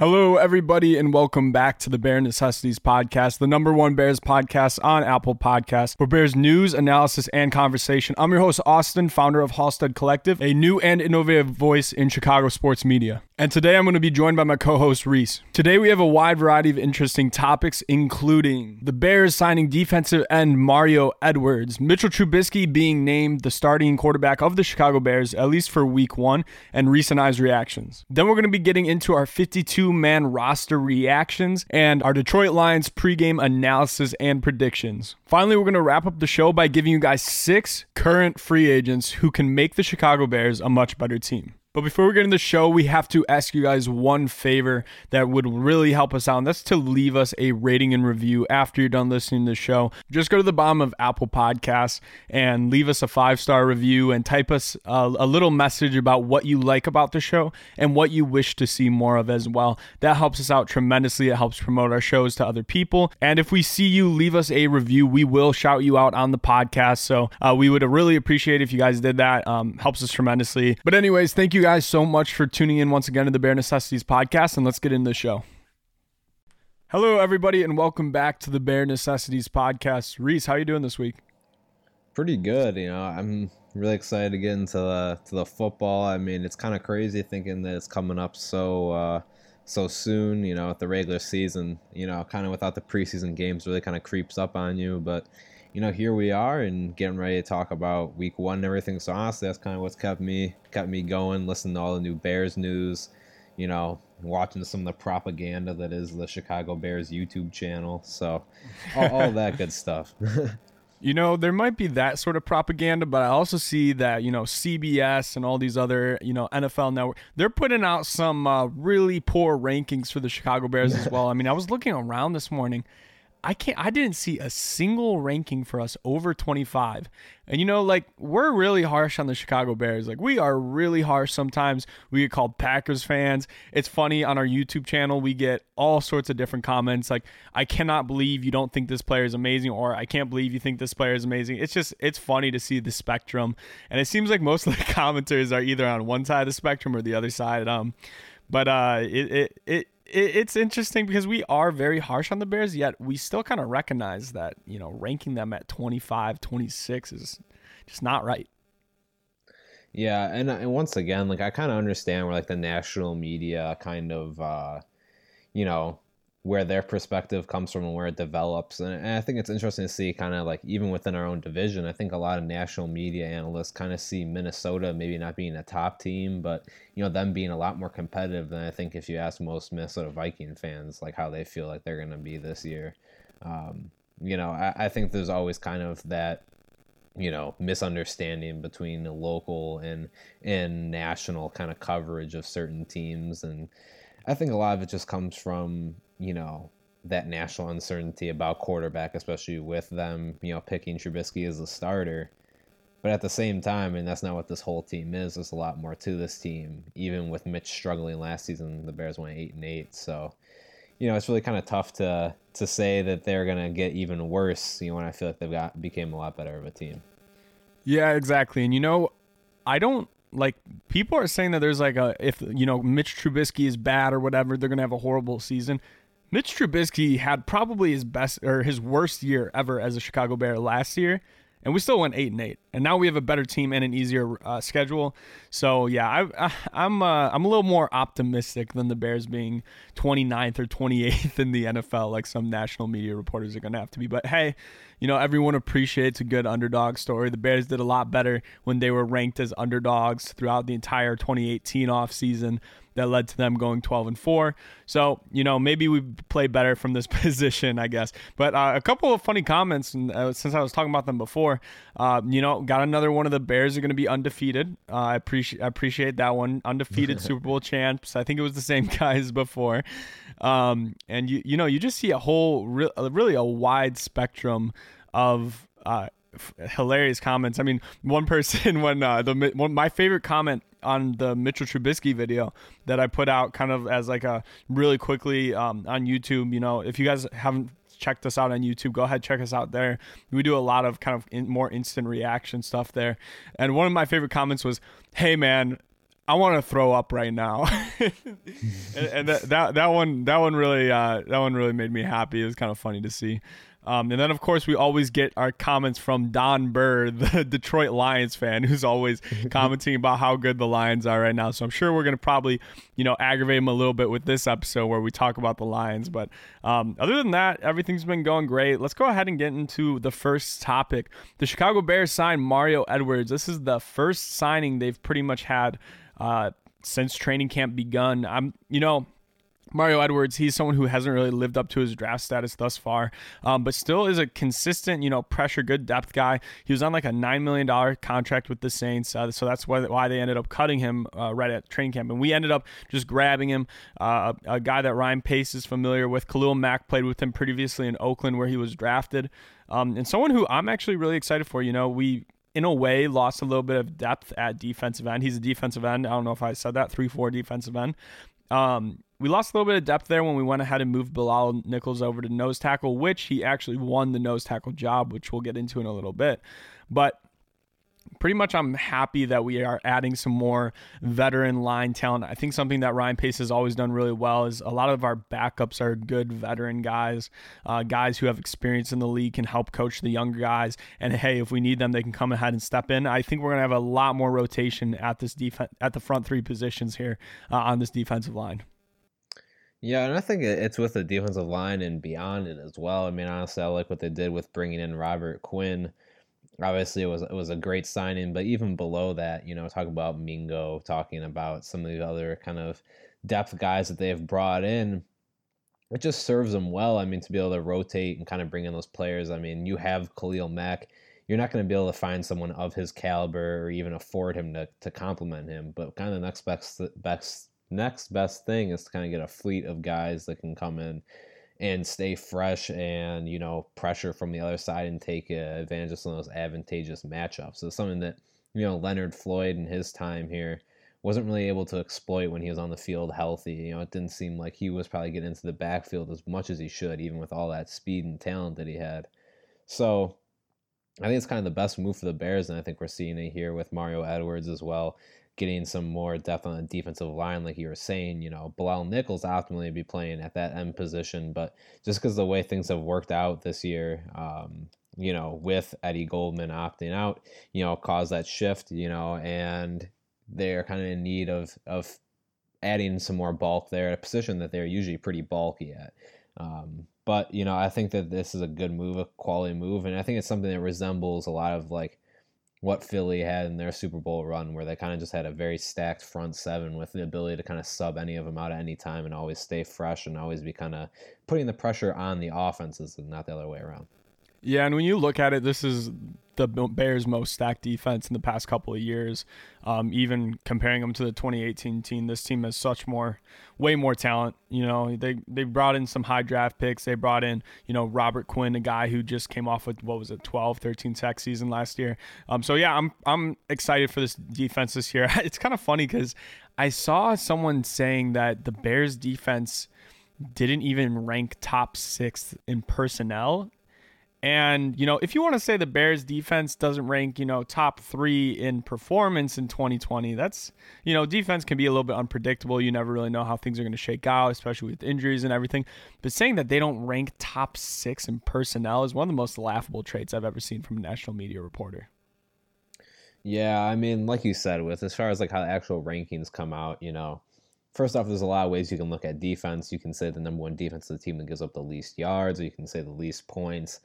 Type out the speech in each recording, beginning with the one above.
Hello, everybody, and welcome back to the Bear Necessities Podcast, the number one Bears podcast on Apple Podcasts for Bears news, analysis, and conversation. I'm your host, Austin, founder of Halstead Collective, a new and innovative voice in Chicago sports media. And today I'm going to be joined by my co host, Reese. Today we have a wide variety of interesting topics, including the Bears signing defensive end Mario Edwards, Mitchell Trubisky being named the starting quarterback of the Chicago Bears, at least for week one, and recent eyes reactions. Then we're going to be getting into our 52 man roster reactions and our Detroit Lions pregame analysis and predictions. Finally, we're going to wrap up the show by giving you guys six current free agents who can make the Chicago Bears a much better team. But before we get into the show, we have to ask you guys one favor that would really help us out, and that's to leave us a rating and review after you're done listening to the show. Just go to the bottom of Apple Podcasts and leave us a five star review and type us a, a, little message about what you like about the show and what you wish to see more of as well. That helps us out tremendously. It helps promote our shows to other people. And if we see you leave us a review, we will shout you out on the podcast. So uh, we would really appreciate if you guys did that. Um, helps us tremendously. But, anyways, thank you you guys so much for tuning in once again to the Bear Necessities podcast, and let's get into the show. Hello, everybody, and welcome back to the Bear Necessities podcast. Reese, how you doing this week? Pretty good. You know, I'm really excited to get into the to the football. I mean, it's kind of crazy thinking that it's coming up so uh, so soon. You know, at the regular season. You know, kind of without the preseason games, really kind of creeps up on you, but you know, here we are and getting ready to talk about week one and everything. So honestly, that's kind of what's kept me kept me going, listening to all the new Bears news, you know, watching some of the propaganda that is the Chicago Bears YouTube channel. So all, all that good stuff. You know, there might be that sort of propaganda, but I also see that, you know, CBS and all these other, you know, NFL network, they're putting out some uh, really poor rankings for the Chicago Bears as well. I mean, I was looking around this morning I can't I didn't see a single ranking for us over 25. And you know like we're really harsh on the Chicago Bears. Like we are really harsh sometimes. We get called Packers fans. It's funny on our YouTube channel we get all sorts of different comments like I cannot believe you don't think this player is amazing or I can't believe you think this player is amazing. It's just it's funny to see the spectrum. And it seems like most of the commenters are either on one side of the spectrum or the other side um but uh it it, it it's interesting because we are very harsh on the Bears, yet we still kind of recognize that, you know, ranking them at 25, 26 is just not right. Yeah, and and once again, like I kind of understand where like the national media kind of uh you know, where their perspective comes from and where it develops. And, I think it's interesting to see kind of like even within our own division, I think a lot of national media analysts kind of see Minnesota maybe not being a top team, but you know them being a lot more competitive than I think if you ask most Minnesota Viking fans like how they feel like they're going to be this year. Um, you know, I, I think there's always kind of that you know misunderstanding between the local and and national kind of coverage of certain teams and I think a lot of it just comes from you know that national uncertainty about quarterback, especially with them, you know, picking Trubisky as a starter. But at the same time, and that's not what this whole team is. There's a lot more to this team. Even with Mitch struggling last season, the Bears went eight and eight. So, you know, it's really kind of tough to to say that they're gonna get even worse. You know, when I feel like they've got became a lot better of a team. Yeah, exactly. And you know, I don't like people are saying that there's like a if you know Mitch Trubisky is bad or whatever, they're gonna have a horrible season. Mitch Trubisky had probably his best or his worst year ever as a Chicago Bear last year, and we still went eight and eight. And now we have a better team and an easier uh, schedule. So yeah, I, I, I'm uh, I'm a little more optimistic than the Bears being 29th or 28th in the NFL, like some national media reporters are gonna have to be. But hey, you know everyone appreciates a good underdog story. The Bears did a lot better when they were ranked as underdogs throughout the entire 2018 offseason that led to them going 12 and 4. So, you know, maybe we play better from this position, I guess. But uh, a couple of funny comments, and uh, since I was talking about them before, uh, you know, got another one of the Bears are going to be undefeated. Uh, I appreciate I appreciate that one. Undefeated Super Bowl champs. I think it was the same guys before. Um, and you you know, you just see a whole re- really a wide spectrum of uh, hilarious comments. I mean, one person when uh, the one my favorite comment on the Mitchell Trubisky video that I put out kind of as like a really quickly um, on YouTube. You know, if you guys haven't checked us out on YouTube, go ahead check us out there. We do a lot of kind of in, more instant reaction stuff there. And one of my favorite comments was, "Hey man, I want to throw up right now. and, and that, that that one that one really uh, that one really made me happy. It was kind of funny to see. Um, and then, of course, we always get our comments from Don Burr, the Detroit Lions fan, who's always commenting about how good the Lions are right now. So I'm sure we're going to probably, you know, aggravate him a little bit with this episode where we talk about the Lions. But um, other than that, everything's been going great. Let's go ahead and get into the first topic. The Chicago Bears signed Mario Edwards. This is the first signing they've pretty much had uh, since training camp begun. I'm, you know, Mario Edwards, he's someone who hasn't really lived up to his draft status thus far, um, but still is a consistent, you know, pressure, good depth guy. He was on like a $9 million contract with the Saints, uh, so that's why, why they ended up cutting him uh, right at training camp. And we ended up just grabbing him, uh, a, guy that Ryan Pace is familiar with. Khalil Mack played with him previously in Oakland where he was drafted, um, and someone who I'm actually really excited for. You know, we in a way lost a little bit of depth at defensive end. He's a defensive end. I don't know if I said that, 3 4 defensive end. Um, we lost a little bit of depth there when we went ahead and moved Bilal Nichols over to nose tackle, which he actually won the nose tackle job, which we'll get into in a little bit. But pretty much I'm happy that we are adding some more veteran line talent. I think something that Ryan Pace has always done really well is a lot of our backups are good veteran guys, uh, guys who have experience in the league, can help coach the younger guys. And hey, if we need them, they can come ahead and step in. I think we're gonna have a lot more rotation at this defense at the front three positions here uh, on this defensive line. Yeah, and I think it's with the defensive line and beyond it as well. I mean, honestly, I like what they did with bringing in Robert Quinn. Obviously, it was it was a great signing, but even below that, you know, talk about Mingo, talking about some of the other kind of depth guys that they have brought in. It just serves them well. I mean, to be able to rotate and kind of bring in those players. I mean, you have Khalil Mack. You're not going to be able to find someone of his caliber or even afford him to, to complement him. But kind of the next best, best next best thing is to kind of get a fleet of guys that can come in and stay fresh and you know pressure from the other side and take advantage of some of those advantageous matchups. So something that you know Leonard Floyd in his time here wasn't really able to exploit when he was on the field healthy. You know, it didn't seem like he was probably getting into the backfield as much as he should, even with all that speed and talent that he had. So I think it's kind of the best move for the Bears, and I think we're seeing it here with Mario Edwards as well getting some more depth on the defensive line, like you were saying, you know, Bilal Nichols optimally be playing at that end position, but just because the way things have worked out this year, um, you know, with Eddie Goldman opting out, you know, caused that shift, you know, and they're kind of in need of of adding some more bulk there, a position that they're usually pretty bulky at. Um, but you know, I think that this is a good move, a quality move, and I think it's something that resembles a lot of like what Philly had in their Super Bowl run, where they kind of just had a very stacked front seven with the ability to kind of sub any of them out at any time and always stay fresh and always be kind of putting the pressure on the offenses and not the other way around. Yeah, and when you look at it, this is the Bears' most stacked defense in the past couple of years. Um, even comparing them to the 2018 team, this team has such more, way more talent. You know, they they brought in some high draft picks. They brought in, you know, Robert Quinn, a guy who just came off with what was it, 12, 13 sack season last year. Um, so yeah, I'm I'm excited for this defense this year. It's kind of funny because I saw someone saying that the Bears' defense didn't even rank top six in personnel and, you know, if you want to say the Bears defense doesn't rank, you know, top three in performance in 2020, that's, you know, defense can be a little bit unpredictable. You never really know how things are going to shake out, especially with injuries and everything. But saying that they don't rank top six in personnel is one of the most laughable traits I've ever seen from a national media reporter. Yeah, I mean, like you said, with as far as like how the actual rankings come out, you know, first off, there's a lot of ways you can look at defense. You can say the number one defense of the team that gives up the least yards, or you can say the least points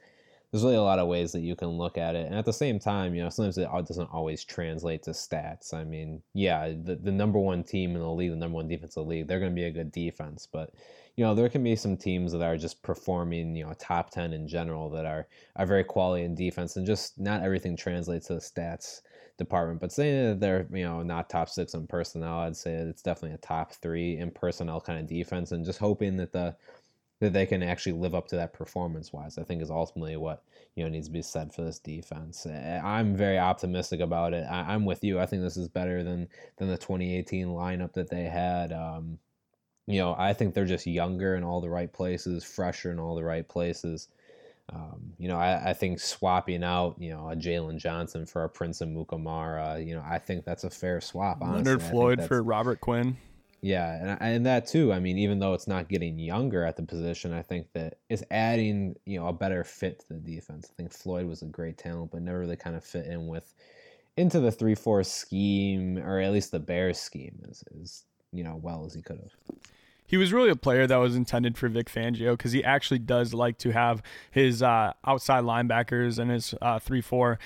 there's really a lot of ways that you can look at it. And at the same time, you know, sometimes it doesn't always translate to stats. I mean, yeah, the, the number one team in the league, the number one defense in the league, they're going to be a good defense. But, you know, there can be some teams that are just performing, you know, top 10 in general that are, are very quality in defense. And just not everything translates to the stats department. But saying that they're, you know, not top six in personnel, I'd say it's definitely a top three in personnel kind of defense. And just hoping that the, that they can actually live up to that performance wise. I think is ultimately what you know needs to be said for this defense. I'm very optimistic about it. I, am with you. I think this is better than than the 2018 lineup that they had. Um, you know, I think they're just younger in all the right places, fresher in all the right places. Um, you know, I, I, think swapping out, you know, a Jaylon Johnson for a Prince Amukamara, you know, I think that's a fair swap. Honestly. Leonard Floyd for Robert Quinn. Yeah, and and that too. I mean, even though it's not getting younger at the position, I think that it's adding you know a better fit to the defense. I think Floyd was a great talent, but never really kind of fit in with into the three four scheme or at least the Bears scheme as as you know well as he could have he was really a player that was intended for Vic Fangio because he actually does like to have his uh, outside linebackers and his uh, three four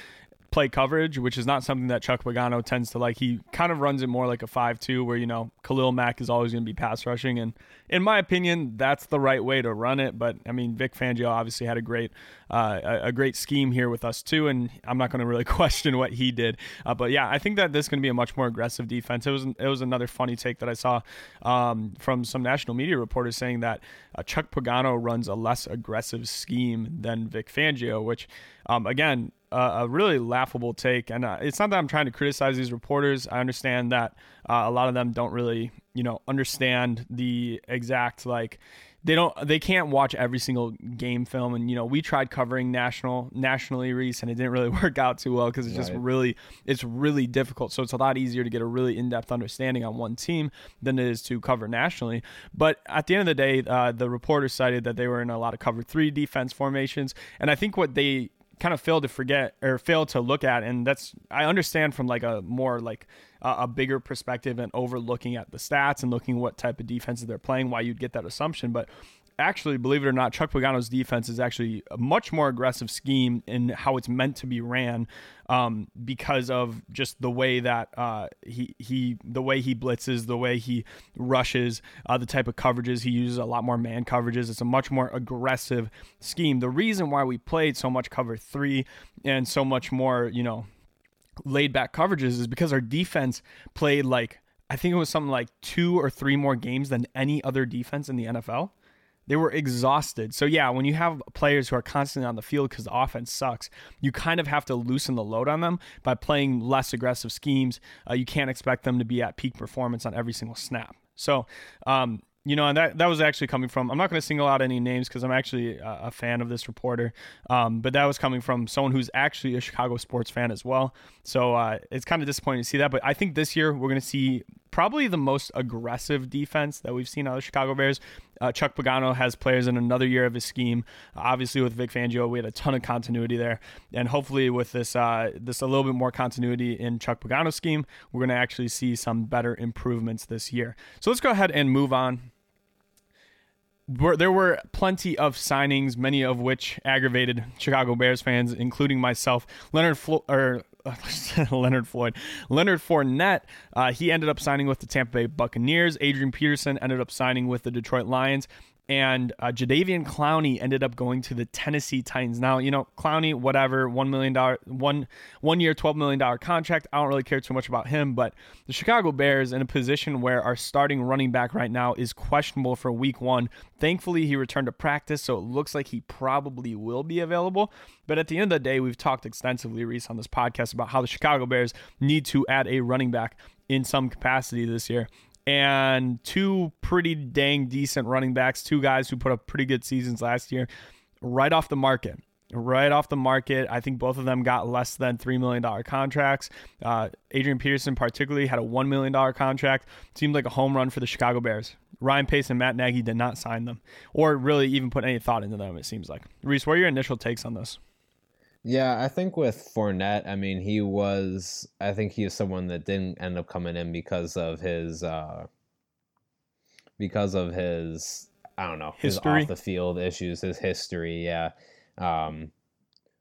play coverage, which is not something that Chuck Pagano tends to like. He kind of runs it more like a 5 2, where, you know, Khalil Mack is always going to be pass rushing. And in my opinion, that's the right way to run it. But I mean, Vic Fangio obviously had a great, uh, a, great scheme here with us too. And I'm not going to really question what he did. Uh, but yeah, I think that this is going to be a much more aggressive defense. It was, it was another funny take that I saw um, from some national media reporters saying that uh, Chuck Pagano runs a less aggressive scheme than Vic Fangio, which, um, again, a really laughable take. And uh, it's not that I'm trying to criticize these reporters. I understand that uh, a lot of them don't really, you know, understand the exact like they don't they can't watch every single game film and you know we tried covering national nationally Reese and it didn't really work out too well because it's right. just really it's really difficult so it's a lot easier to get a really in-depth understanding on one team than it is to cover nationally but at the end of the day uh, the reporters cited that they were in a lot of cover three defense formations and I think what they kind of fail to forget or fail to look at and that's i understand from like a more like a, bigger perspective and overlooking at the stats and looking what type of defenses they're playing why you'd get that assumption but actually, believe it or not, Chuck Pagano's defense is actually a much more aggressive scheme in how it's meant to be ran, um, because of just the way that uh, he he the way he blitzes, the way he rushes, uh, the type of coverages he uses. A lot more man coverages. It's a much more aggressive scheme. The reason why we played so much cover three and so much more, you know, laid back coverages is because our defense played like. I think it was something like two or three more games than any other defense in the NFL. They were exhausted. So yeah, when you have players who are constantly on the field because the offense sucks, you kind of have to loosen the load on them by playing less aggressive schemes. Uh, you can't expect them to be at peak performance on every single snap. So um, you know, and that that was actually coming from. I'm not going to single out any names because I'm actually a, a, fan of this reporter, um, but that was coming from someone who's actually a Chicago sports fan as well. So uh, it's kind of disappointing to see that. But I think this year we're going to see probably the most aggressive defense that we've seen out of the Chicago Bears. Uh, Chuck Pagano has players in another year of his scheme. Obviously, with Vic Fangio, we had a ton of continuity there, and hopefully, with this uh, this a little bit more continuity in Chuck Pagano's scheme, we're going to actually see some better improvements this year. So let's go ahead and move on there were plenty of signings, many of which aggravated Chicago Bears fans, including myself. Leonard Flo- or Leonard Floyd, Leonard Fournette, uh, he ended up signing with the Tampa Bay Buccaneers. Adrian Peterson ended up signing with the Detroit Lions and uh, Jadeveon Clowney ended up going to the Tennessee Titans. Now, you know, Clowney, whatever, one million dollar, one one year, twelve million dollar contract. I don't really care too much about him, but the Chicago Bears in a position where our starting running back right now is questionable for Week One. Thankfully, he returned to practice, so it looks like he probably will be available. But at the end of the day, we've talked extensively, Reese, on this podcast about how the Chicago Bears need to add a running back in some capacity this year and two pretty dang decent running backs, two guys who put up pretty good seasons last year, right off the market. Right off the market, I think both of them got less than $3 million contracts. Uh, Adrian Peterson, particularly, had a $1 million contract. Seemed like a home run for the Chicago Bears. Ryan Pace and Matt Nagy did not sign them or really even put any thought into them, it seems like. Reese, what are your initial takes on this? Yeah, I think with Fournette, I mean, he was, I think he is someone that didn't end up coming in because of his, uh, because of his, I don't know, history? his off the field issues, his history. Yeah. Um,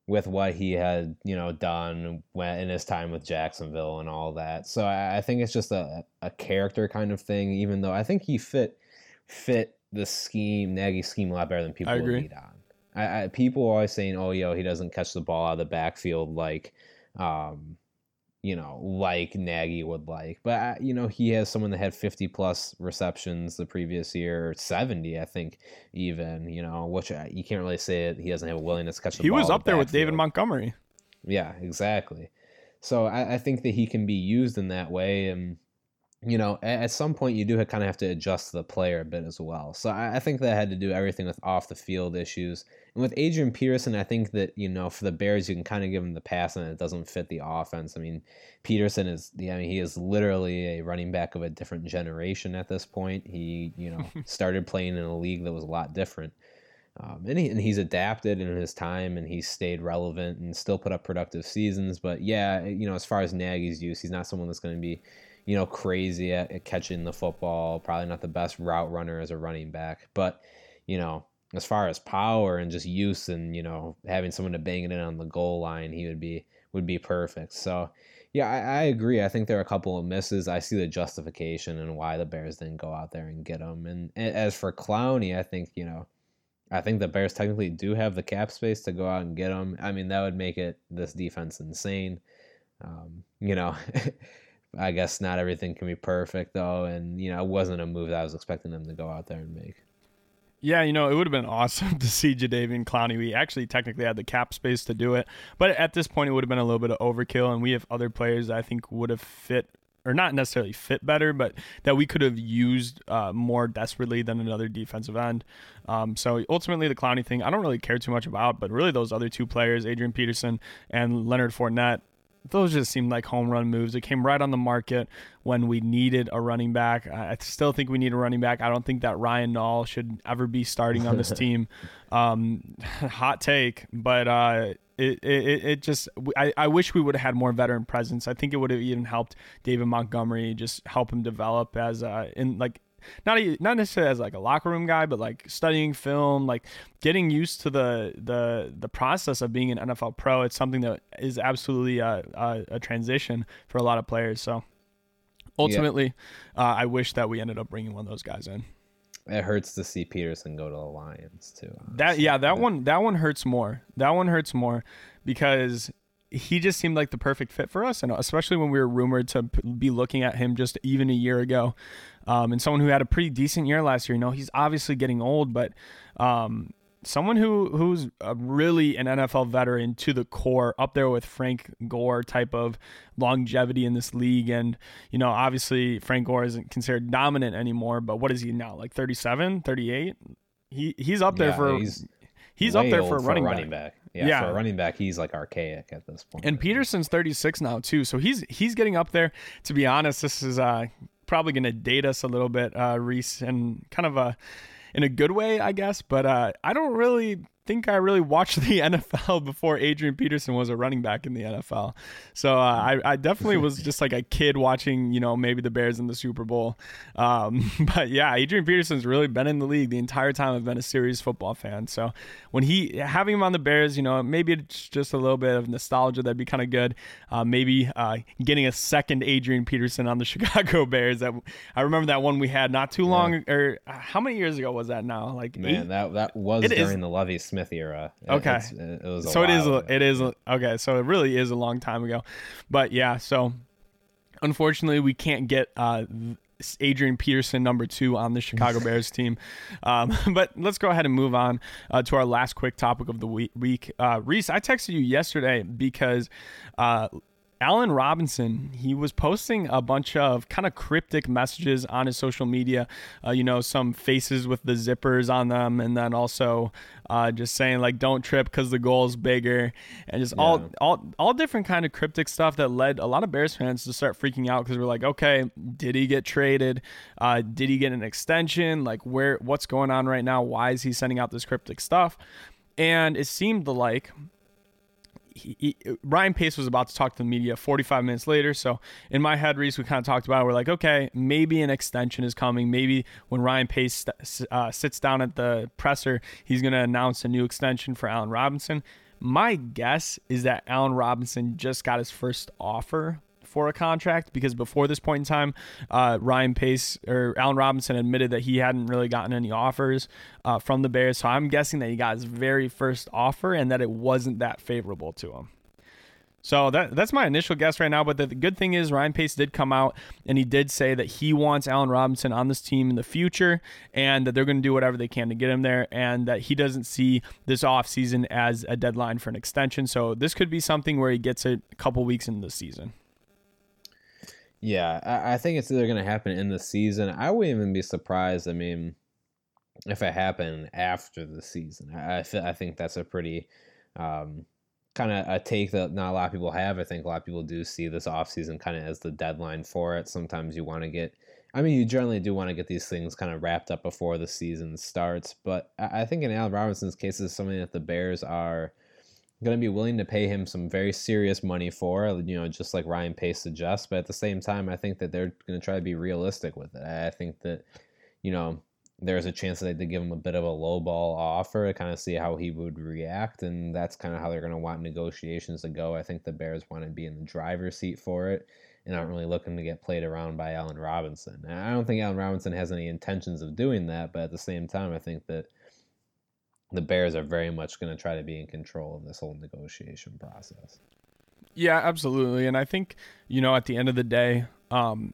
with what he had, you know, done when, in his time with Jacksonville and all that. So I, I think it's just a, a character kind of thing, even though I think he fit, fit the scheme, Nagy scheme a lot better than people would lead on. I, I, people are always saying, "Oh, yo, he doesn't catch the ball out of the backfield like, um, you know, like Nagy would like." But uh, you know, he has someone that had 50 plus receptions the previous year, 70, I think, even. You know, which uh, you can't really say it. He doesn't have a willingness to catch the he ball. He was up the there with David Montgomery. Yeah, exactly. So I, I think that he can be used in that way, and you know, at, some point you do kind of have to adjust the player a bit as well. So I, I think that had to do everything with off the field issues. And with Adrian Peterson, I think that, you know, for the Bears, you can kind of give him the pass and it doesn't fit the offense. I mean, Peterson is, I mean, he is literally a running back of a different generation at this point. He, you know, started playing in a league that was a lot different. Um, and, he, and he's adapted in his time and he's stayed relevant and still put up productive seasons. But yeah, you know, as far as Nagy's use, he's not someone that's going to be you know, crazy at, at catching the football. Probably not the best route runner as a running back, but you know, as far as power and just use and you know having someone to bang it in on the goal line, he would be would be perfect. So yeah, I, I, agree. I think there are a couple of misses. I see the justification and why the Bears didn't go out there and get him. And, as for Clowney, I think you know, I think the Bears technically do have the cap space to go out and get him. I mean, that would make it this defense insane. Um, you know, I guess not everything can be perfect though, and you know, it wasn't a move that I was expecting them to go out there and make. Yeah, you know, it would have been awesome to see Jadeveon Clowney. We actually technically had the cap space to do it, but at this point, it would have been a little bit of overkill, and we have other players I think would have fit or not necessarily fit better, but that we could have used uh, more desperately than another defensive end. Um, so ultimately, the Clowney thing, I don't really care too much about, but really those other two players, Adrian Peterson and Leonard Fournette, those just seemed like home run moves. It came right on the market when we needed a running back. I still think we need a running back. I don't think that Ryan Nall should ever be starting on this team. Um, hot take, but uh, it, it, it just I, I wish we would have had more veteran presence. I think it would have even helped David Montgomery just help him develop as uh, in like not a, not necessarily as like a locker room guy, but like studying film, like getting used to the the the process of being an NFL pro. It's something that is absolutely a, a, a transition for a lot of players. So ultimately, yeah. uh, I wish that we ended up bringing one of those guys in. It hurts to see Peterson go to the Lions too. Honestly. That yeah, that one that one hurts more. That one hurts more because he just seemed like the perfect fit for us, and especially when we were rumored to be looking at him just even a year ago, um, and someone who had a pretty decent year last year. You know, he's obviously getting old, but um, someone who who's really an NFL veteran to the core, up there with Frank Gore type of longevity in this league. And you know, obviously Frank Gore isn't considered dominant anymore, but what is he now? Like 37, 38? He he's up there yeah, for he's, he's up there for a running, for running back. back. Yeah, yeah, for a running back, he's like archaic at this point. And Peterson's 36 now too, so he's he's getting up there. To be honest, this is uh, probably going to date us a little bit, uh, Reese, and kind of a in a good way, I guess. But uh, I don't really think I really watched the NFL before Adrian Peterson was a running back in the NFL. So uh, I, I, definitely was just like a kid watching, you know, maybe the Bears in the Super Bowl. Um, but yeah, Adrian Peterson's really been in the league the entire time I've been a serious football fan. So when he having him on the Bears, you know, maybe it's just a little bit of nostalgia that'd be kind of good. Uh, maybe uh, getting a second Adrian Peterson on the Chicago Bears. That I remember that one we had not too long, yeah. or uh, how many years ago was that now? Like man, eight? that that was it during is, the Lovie Smith Smith era. Okay, it was so it is a, it is okay. So it really is a long time ago, but yeah. So unfortunately, we can't get uh, Adrian Peterson, number two on the Chicago Bears team. Um, but let's go ahead and move on uh, to our last quick topic of the week. Uh, Reese, I texted you yesterday because uh, Allen Robinson, he was posting a bunch of kind of cryptic messages on his social media. Uh, you know, some faces with the zippers on them, and then also uh, just saying like "Don't trip" because the goal is bigger, and just yeah. all all all different kind of cryptic stuff that led a lot of Bears fans to start freaking out because we're like, okay, did he get traded? Uh, did he get an extension? Like, where what's going on right now? Why is he sending out this cryptic stuff? And it seemed like he, Ryan Pace was about to talk to the media 45 minutes later. So in my head, Reese, we kind of talked about it. We're like, okay, maybe an extension is coming. Maybe when Ryan Pace uh, sits down at the presser, he's going to announce a new extension for Allen Robinson. My guess is that Allen Robinson just got his first offer for a contract because before this point in time, uh, Ryan Pace or Allen Robinson admitted that he hadn't really gotten any offers uh, from the Bears. So I'm guessing that he got his very first offer and that it wasn't that favorable to him. So that that's my initial guess right now. But the, the, good thing is Ryan Pace did come out and he did say that he wants Allen Robinson on this team in the future and that they're going to do whatever they can to get him there and that he doesn't see this offseason as a deadline for an extension. So this could be something where he gets it a couple weeks into the season. Yeah, I, I think it's either going to happen in the season. I wouldn't even be surprised. I mean, if it happened after the season, I, I, I think that's a pretty um, kind of a take that not a lot of people have. I think a lot of people do see this offseason kind of as the deadline for it. Sometimes you want to get, I mean, you generally do want to get these things kind of wrapped up before the season starts. But I, I think in Al Robinson's case, is something that the Bears are going to be willing to pay him some very serious money for, you know, just like Ryan Pace suggests. But at the same time, I think that they're going to try to be realistic with it. I think that, you know, there's a chance that they give him a bit of a low ball offer to kind of see how he would react. And that's kind of how they're going to want negotiations to go. I think the Bears want to be in the driver's seat for it and aren't really looking to get played around by Allen Robinson. I don't think Allen Robinson has any intentions of doing that, but at the same time, I think that the Bears are very much going to try to be in control of this whole negotiation process. Yeah, absolutely. And I think, you know, at the end of the day, um,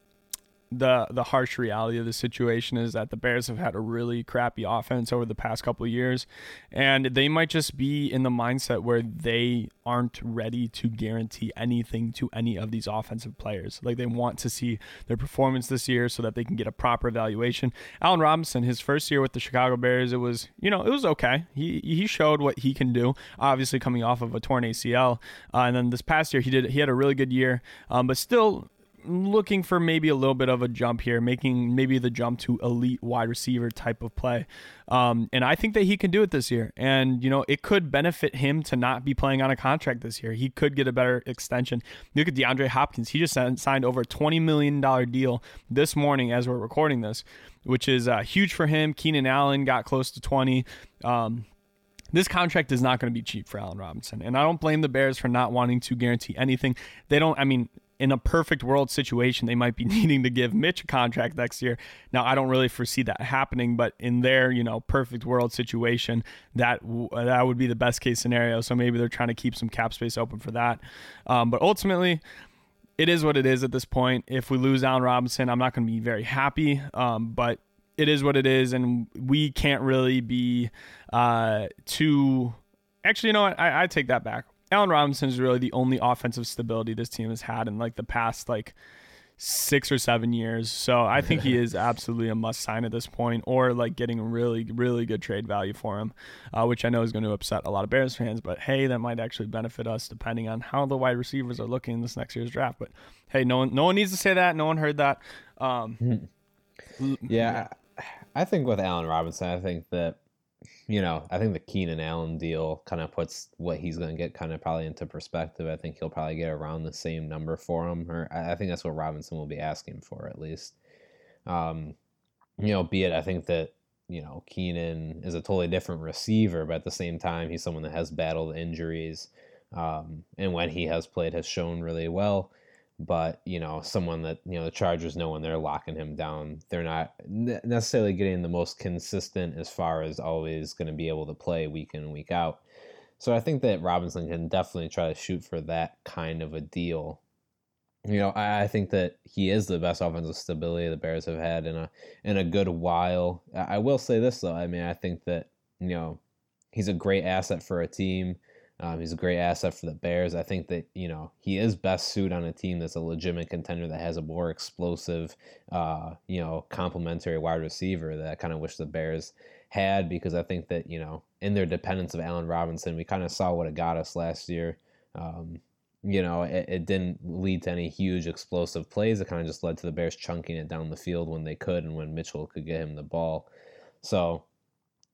the the harsh reality of the situation is that the Bears have had a really crappy offense over the past couple years, and they might just be in the mindset where they aren't ready to guarantee anything to any of these offensive players. Like they want to see their performance this year so that they can get a proper evaluation. Allen Robinson, his first year with the Chicago Bears, it was you know it was okay. He he showed what he can do. Obviously coming off of a torn ACL, uh, and then this past year he did he had a really good year, um, but still looking for maybe a little bit of a jump here, making maybe the jump to elite wide receiver type of play. Um, and I think that he can do it this year. And, you know, it could benefit him to not be playing on a contract this year. He could get a better extension. Look at DeAndre Hopkins. He just signed over a $20 million deal this morning as we're recording this, which is uh, huge for him. Keenan Allen got close to 20. Um, this contract is not going to be cheap for Allen Robinson. And I don't blame the Bears for not wanting to guarantee anything. They don't, I mean, in a perfect world situation, they might be needing to give Mitch a contract next year. Now, I don't really foresee that happening, but in their you know perfect world situation, that that would be the best case scenario. So maybe they're trying to keep some cap space open for that. Um, but ultimately, it is what it is at this point. If we lose Allen Robinson, I'm not going to be very happy. Um, but it is what it is, and we can't really be uh, too. Actually, you know what? I, I take that back Allen Robinson is really the only offensive stability this team has had in like the past like six or seven years. So I think he is absolutely a must sign at this point, or like getting really, really good trade value for him, uh, which I know is going to upset a lot of Bears fans. But hey, that might actually benefit us depending on how the wide receivers are looking in this next year's draft. But hey, no one, no one needs to say that. No one heard that. Um, yeah, I think with Allen Robinson, I think that you know, I think the Keenan Allen deal kind of puts what he's going to get kind of probably into perspective. I think he'll probably get around the same number for him, or I think that's what Robinson will be asking for at least. Um, you know, be it I think that you know Keenan is a totally different receiver, but at the same time he's someone that has battled injuries, um, and when he has played has shown really well but you know someone that you know the chargers know when they're locking him down they're not necessarily getting the most consistent as far as always going to be able to play week in and week out. So i think that robinson can definitely try to shoot for that kind of a deal. You know i, I think that he is the best offensive stability the bears have had in a in a good while. I will say this though i mean i think that you know he's a great asset for a team um, he's a great asset for the Bears. I think that you know he is best suited on a team that's a legitimate contender that has a more explosive, uh, you know, complementary wide receiver that I kind of wish the Bears had because I think that you know in their dependence of Allen Robinson, we kind of saw what it got us last year. Um, you know, it, it, didn't lead to any huge explosive plays. It kind of just led to the Bears chunking it down the field when they could and when Mitchell could get him the ball. So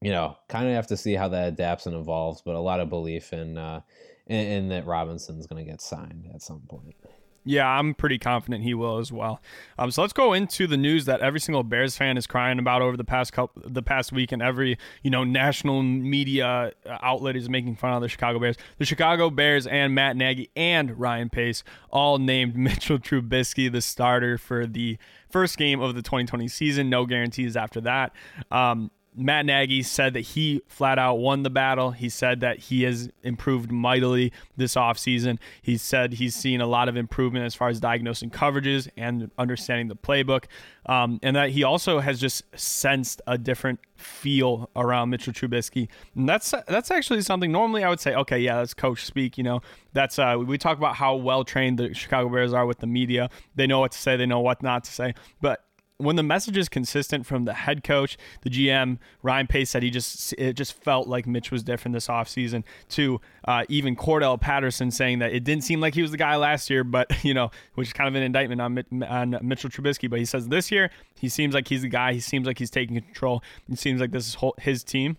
you know, kind of have to see how that adapts and evolves, but a lot of belief in uh, in, in that Robinson's going to get signed at some point. Yeah, I'm pretty confident he will as well. Um, so let's go into the news that every single Bears fan is crying about over the past couple, the past week, and every you know national media outlet is making fun of the Chicago Bears. The Chicago Bears and Matt Nagy and Ryan Pace all named Mitchell Trubisky the starter for the first game of the 2020 season. No guarantees after that. Um, Matt Nagy said that he flat out won the battle. He said that he has improved mightily this offseason. He said he's seen a lot of improvement as far as diagnosing coverages and understanding the playbook. Um, and that he also has just sensed a different feel around Mitchell Trubisky. And that's that's actually something normally I would say, okay, yeah, that's coach speak. You know, that's uh, we talk about how well trained the Chicago Bears are with the media. They know what to say, they know what not to say. But when the message is consistent from the head coach, the GM, Ryan Pace said he just it just felt like Mitch was different this offseason to uh, even Cordarrelle Patterson saying that it didn't seem like he was the guy last year, but you know, which is kind of an indictment on, on Mitchell Trubisky. But he says this year he seems like he's the guy. He seems like he's taking control. It seems like this is his team.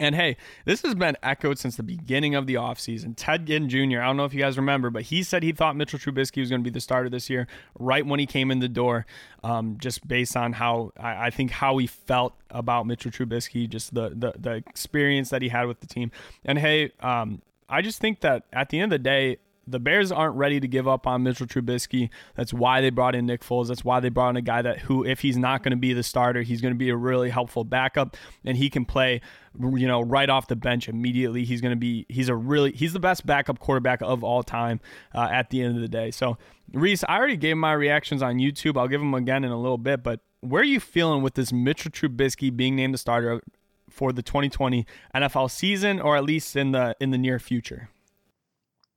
And hey, this has been echoed since the beginning of the offseason. Ted Ginn Jr., I don't know if you guys remember, but he said he thought Mitchell Trubisky was going to be the starter this year, right when he came in the door, um, just based on how I, I, think how he felt about Mitchell Trubisky, just the, the, the experience that he had with the team. And hey, um, I just think that at the end of the day, the Bears aren't ready to give up on Mitchell Trubisky. That's why they brought in Nick Foles. That's why they brought in a guy that who, if he's not going to be the starter, he's going to be a really helpful backup, and he can play, you know, right off the bench immediately. He's going to be he's a really he's the best backup quarterback of all time uh, at the end of the day. So Reese, I already gave my reactions on YouTube. I'll give them again in a little bit, but where are you feeling with this Mitchell Trubisky being named the starter for the 2020 NFL season, or at least in the in the near future?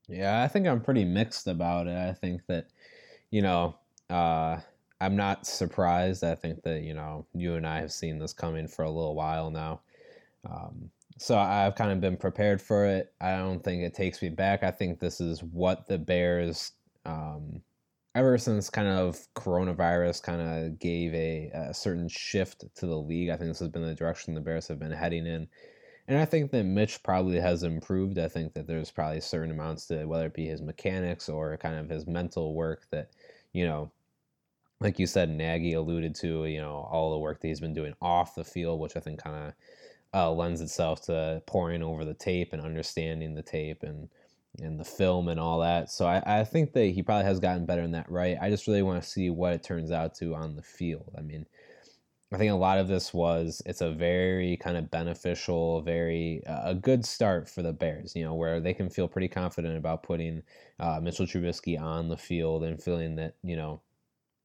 Yeah, I think I'm pretty mixed about it. I think that, you know, uh, I'm not surprised. I think that, you know, you and I have seen this coming for a little while now. Um, so I've kind of been prepared for it. I don't think it takes me back. I think this is what the Bears, um, ever since kind of coronavirus kind of gave a, a certain shift to the league, I think this has been the direction the Bears have been heading in. And I think that Mitch probably has improved. I think that there's probably certain amounts to whether it be his mechanics or kind of his mental work that, you know, like you said, Nagy alluded to, you know, all the work that he's been doing off the field, which I think kind of uh, lends itself to pouring over the tape and understanding the tape and and the film and all that. So I, I think that he probably has gotten better in that right. I just really want to see what it turns out to on the field. I mean, I think a lot of this was it's a very kind of beneficial, very uh, a good start for the Bears. You know, where they can feel pretty confident about putting uh, Mitchell Trubisky on the field and feeling that you know,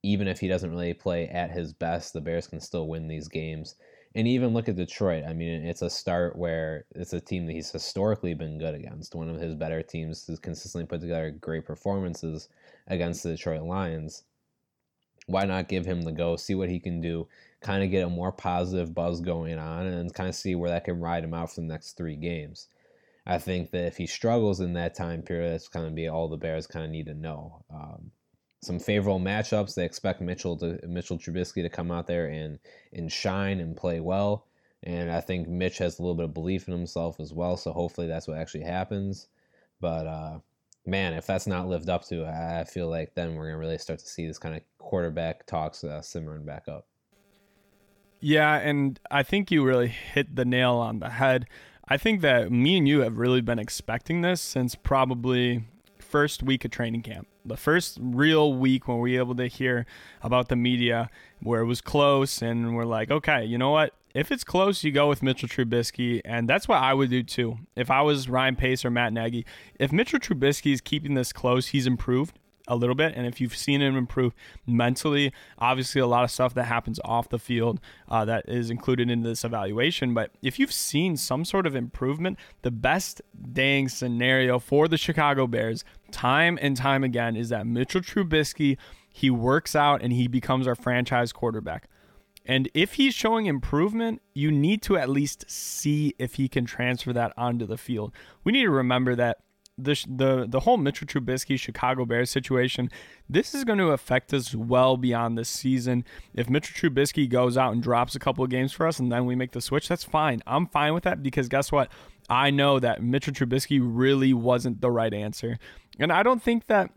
even if he doesn't really play at his best, the Bears can still win these games. And even look at Detroit. I mean, it's a start where it's a team that he's historically been good against. One of his better teams has consistently put together great performances against the Detroit Lions. Why not give him the go, see what he can do? Kind of get a more positive buzz going on and kind of see where that can ride him out for the next three games. I think that if he struggles in that time period, that's kind of be all the Bears kind of need to know. Um, some favorable matchups. They expect Mitchell to Mitchell Trubisky to come out there and and shine and play well. And I think Mitch has a little bit of belief in himself as well. So hopefully that's what actually happens. But uh, man, if that's not lived up to, I feel like then we're gonna really start to see this kind of quarterback talks uh, simmering back up. Yeah, and I think you really hit the nail on the head. I think that me and you have really been expecting this since probably first week of training camp. The first real week when we were able to hear about the media where it was close and we're like, okay, you know what? If it's close, you go with Mitchell Trubisky, and that's what I would do too. If I was Ryan Pace or Matt Nagy, if Mitchell Trubisky is keeping this close, he's improved a little bit. And if you've seen him improve mentally, obviously a lot of stuff that happens off the field uh, that is included in this evaluation. But if you've seen some sort of improvement, the best dang scenario for the Chicago Bears, time and time again, is that Mitchell Trubisky he works out and he becomes our franchise quarterback. And if he's showing improvement, you need to at least see if he can transfer that onto the field. We need to remember that the the the whole Mitchell Trubisky Chicago Bears situation, this is going to affect us well beyond this season. If Mitchell Trubisky goes out and drops a couple of games for us and then we make the switch, that's fine. I'm fine with that because guess what? I know that Mitchell Trubisky really wasn't the right answer. And I don't think that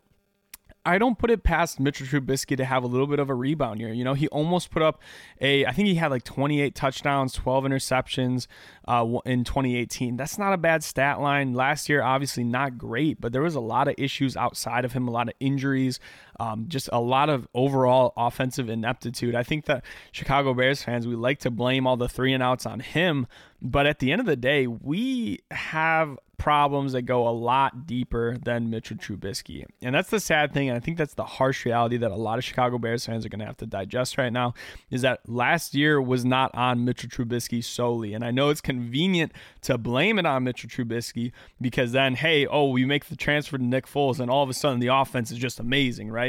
I don't put it past Mitchell Trubisky to have a little bit of a rebound here. You know, he almost put up a, I think he had like 28 touchdowns, 12 interceptions uh, in 2018. That's not a bad stat line. Last year, obviously not great, but there was a lot of issues outside of him, a lot of injuries. Um, just a lot of overall offensive ineptitude. I think that Chicago Bears fans, we like to blame all the three and outs on him, but at the end of the day, we have problems that go a lot deeper than Mitchell Trubisky. And that's the sad thing. And I think that's the harsh reality that a lot of Chicago Bears fans are going to have to digest right now is that last year was not on Mitchell Trubisky solely. And I know it's convenient to blame it on Mitchell Trubisky because then, hey, oh, we make the transfer to Nick Foles and all of a sudden the offense is just amazing, right?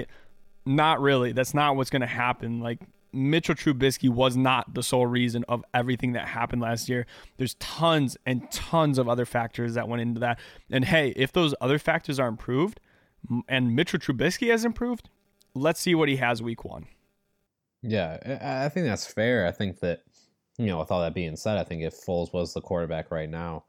Not really. That's not what's going to happen. Like Mitchell Trubisky was not the sole reason of everything that happened last year. There's tons and tons of other factors that went into that. And hey, if those other factors are improved and Mitchell Trubisky has improved, let's see what he has week one. Yeah, I think that's fair. I think that, you know, with all that being said, I think if Foles was the quarterback right now,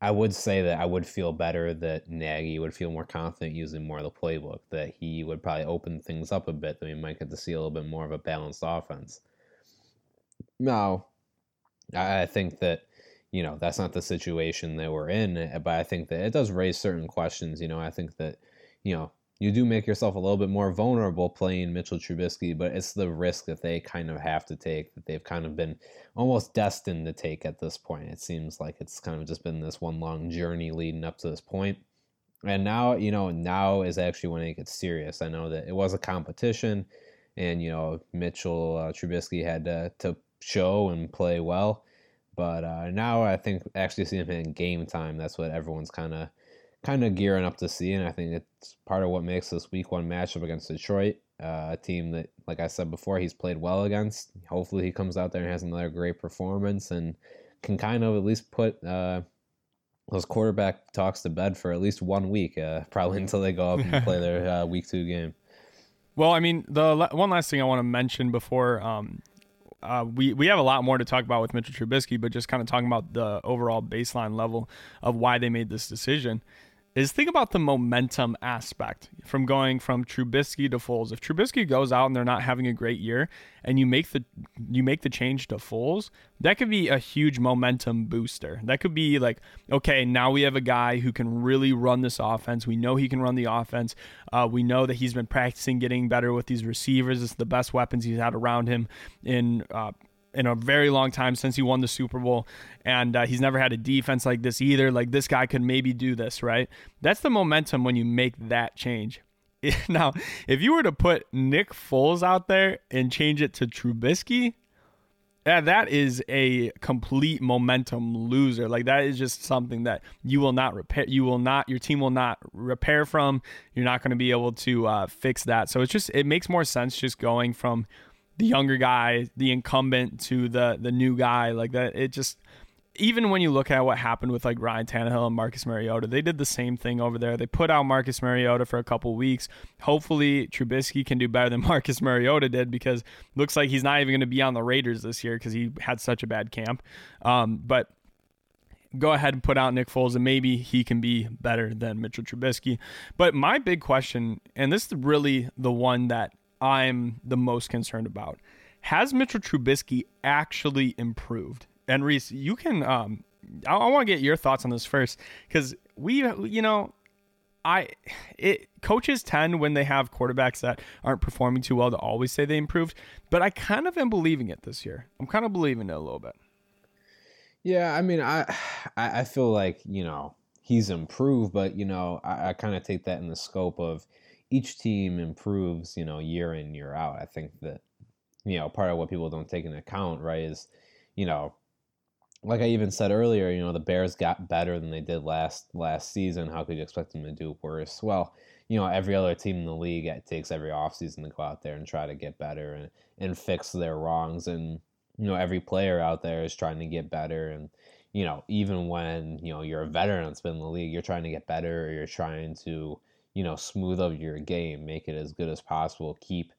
I would say that I would feel better that Nagy would feel more confident using more of the playbook, that he would probably open things up a bit, that we might get to see a little bit more of a balanced offense. Now, I think that, you know, that's not the situation that we're in, eh, but I think that it does raise certain questions. You know, I think that, you know, you do make yourself a little bit more vulnerable playing Mitchell Trubisky, but it's the risk that they kind of have to take that they've kind of been almost destined to take at this point. It seems like it's kind of just been this one long journey leading up to this point. And now, you know, now is actually when it gets serious. I know that it was a competition, and you know, Mitchell uh, Trubisky had to, to show and play well. But uh, now I think actually seeing him in game time, that's what everyone's kind of kind of gearing up to see, and I think it's part of what makes this Week One matchup against Detroit uh, a team that, like I said before, he's played well against. Hopefully, he comes out there and has another great performance and can kind of at least put uh, those quarterback talks to bed for at least one week, uh, probably until they go up and play their uh, Week Two game. Well, I mean, the one last thing I want to mention before um, uh, we we have a lot more to talk about with Mitchell Trubisky, but just kind of talking about the overall baseline level of why they made this decision is think about the momentum aspect from going from Trubisky to Foles. If Trubisky goes out and they're not having a great year, and you make the you make the change to Foles, that could be a huge momentum booster. That could be like, okay, now we have a guy who can really run this offense. We know he can run the offense. Uh, we know that he's been practicing getting better with these receivers. It's the best weapons he's had around him in uh, in a very long time since he won the Super Bowl, and uh, he's never had a defense like this either. Like this guy could maybe do this, right? That's the momentum when you make that change. now, if you were to put Nick Foles out there and change it to Trubisky, yeah, that is a complete momentum loser. Like that is just something that you will not repair. You will not. Your team will not repair from. You're not going to be able to uh, fix that. So it's just it makes more sense just going from the younger guy, the incumbent to the the new guy. Like that, it just even when you look at what happened with like Ryan Tannehill and Marcus Mariota, they did the same thing over there. They put out Marcus Mariota for a couple weeks. Hopefully, Trubisky can do better than Marcus Mariota did because looks like he's not even going to be on the Raiders this year because he had such a bad camp. Um, but go ahead and put out Nick Foles, and maybe he can be better than Mitchell Trubisky. But my big question, and this is really the one that I'm the most concerned about. Has Mitchell Trubisky actually improved? And Reese, you can. Um, I, I want to get your thoughts on this first because we, you know, I it coaches tend when they have quarterbacks that aren't performing too well to always say they improved, but I kind of am believing it this year. I'm kind of believing it a little bit. Yeah, I mean, I I feel like you know he's improved, but you know I, I kind of take that in the scope of each team improves, you know, year in year out. I think that you know part of what people don't take into account, right, is you know, like I even said earlier, you know, the Bears got better than they did last last season. How could you expect them to do worse? Well, you know, every other team in the league it takes every offseason to go out there and try to get better and and fix their wrongs and you know every player out there is trying to get better and you know even when you know you're a veteran that's been in the league you're trying to get better or you're trying to you know, smooth up your game, make it as good as possible, keep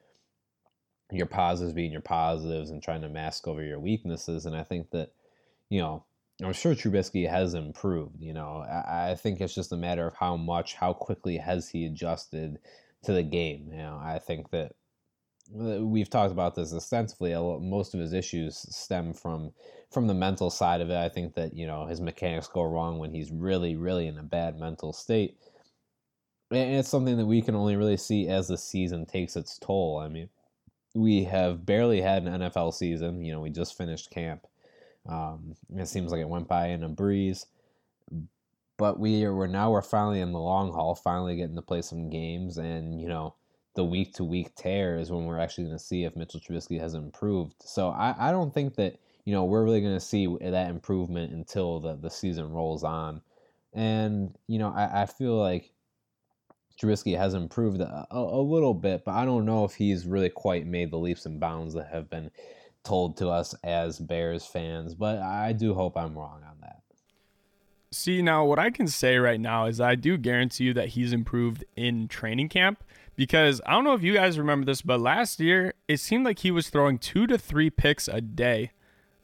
your positives being your positives and trying to mask over your weaknesses. And I think that, you know, I'm sure Trubisky has improved. You know, I, I think it's just a matter of how much, how quickly has he adjusted to the game. You know, I think that uh, we've talked about this extensively. Most of his issues stem from from the mental side of it. I think that you know his mechanics go wrong when he's really, really in a bad mental state and it's something that we can only really see as the season takes its toll. I mean, we have barely had an NFL season. You know, we just finished camp. Um, it seems like it went by in a breeze, but we are, we're now we're finally in the long haul, finally getting to play some games, and you know, the week to week tear is when we're actually going to see if Mitchell Trubisky has improved. So I, I don't think that you know we're really going to see that improvement until the the season rolls on, and you know I, I feel like Trubisky has improved a, a, little bit, but I don't know if he's really quite made the leaps and bounds that have been told to us as Bears fans. But I do hope I'm wrong on that. See, now what I can say right now is I do guarantee you that he's improved in training camp because I don't know if you guys remember this, but last year it seemed like he was throwing two to three picks a day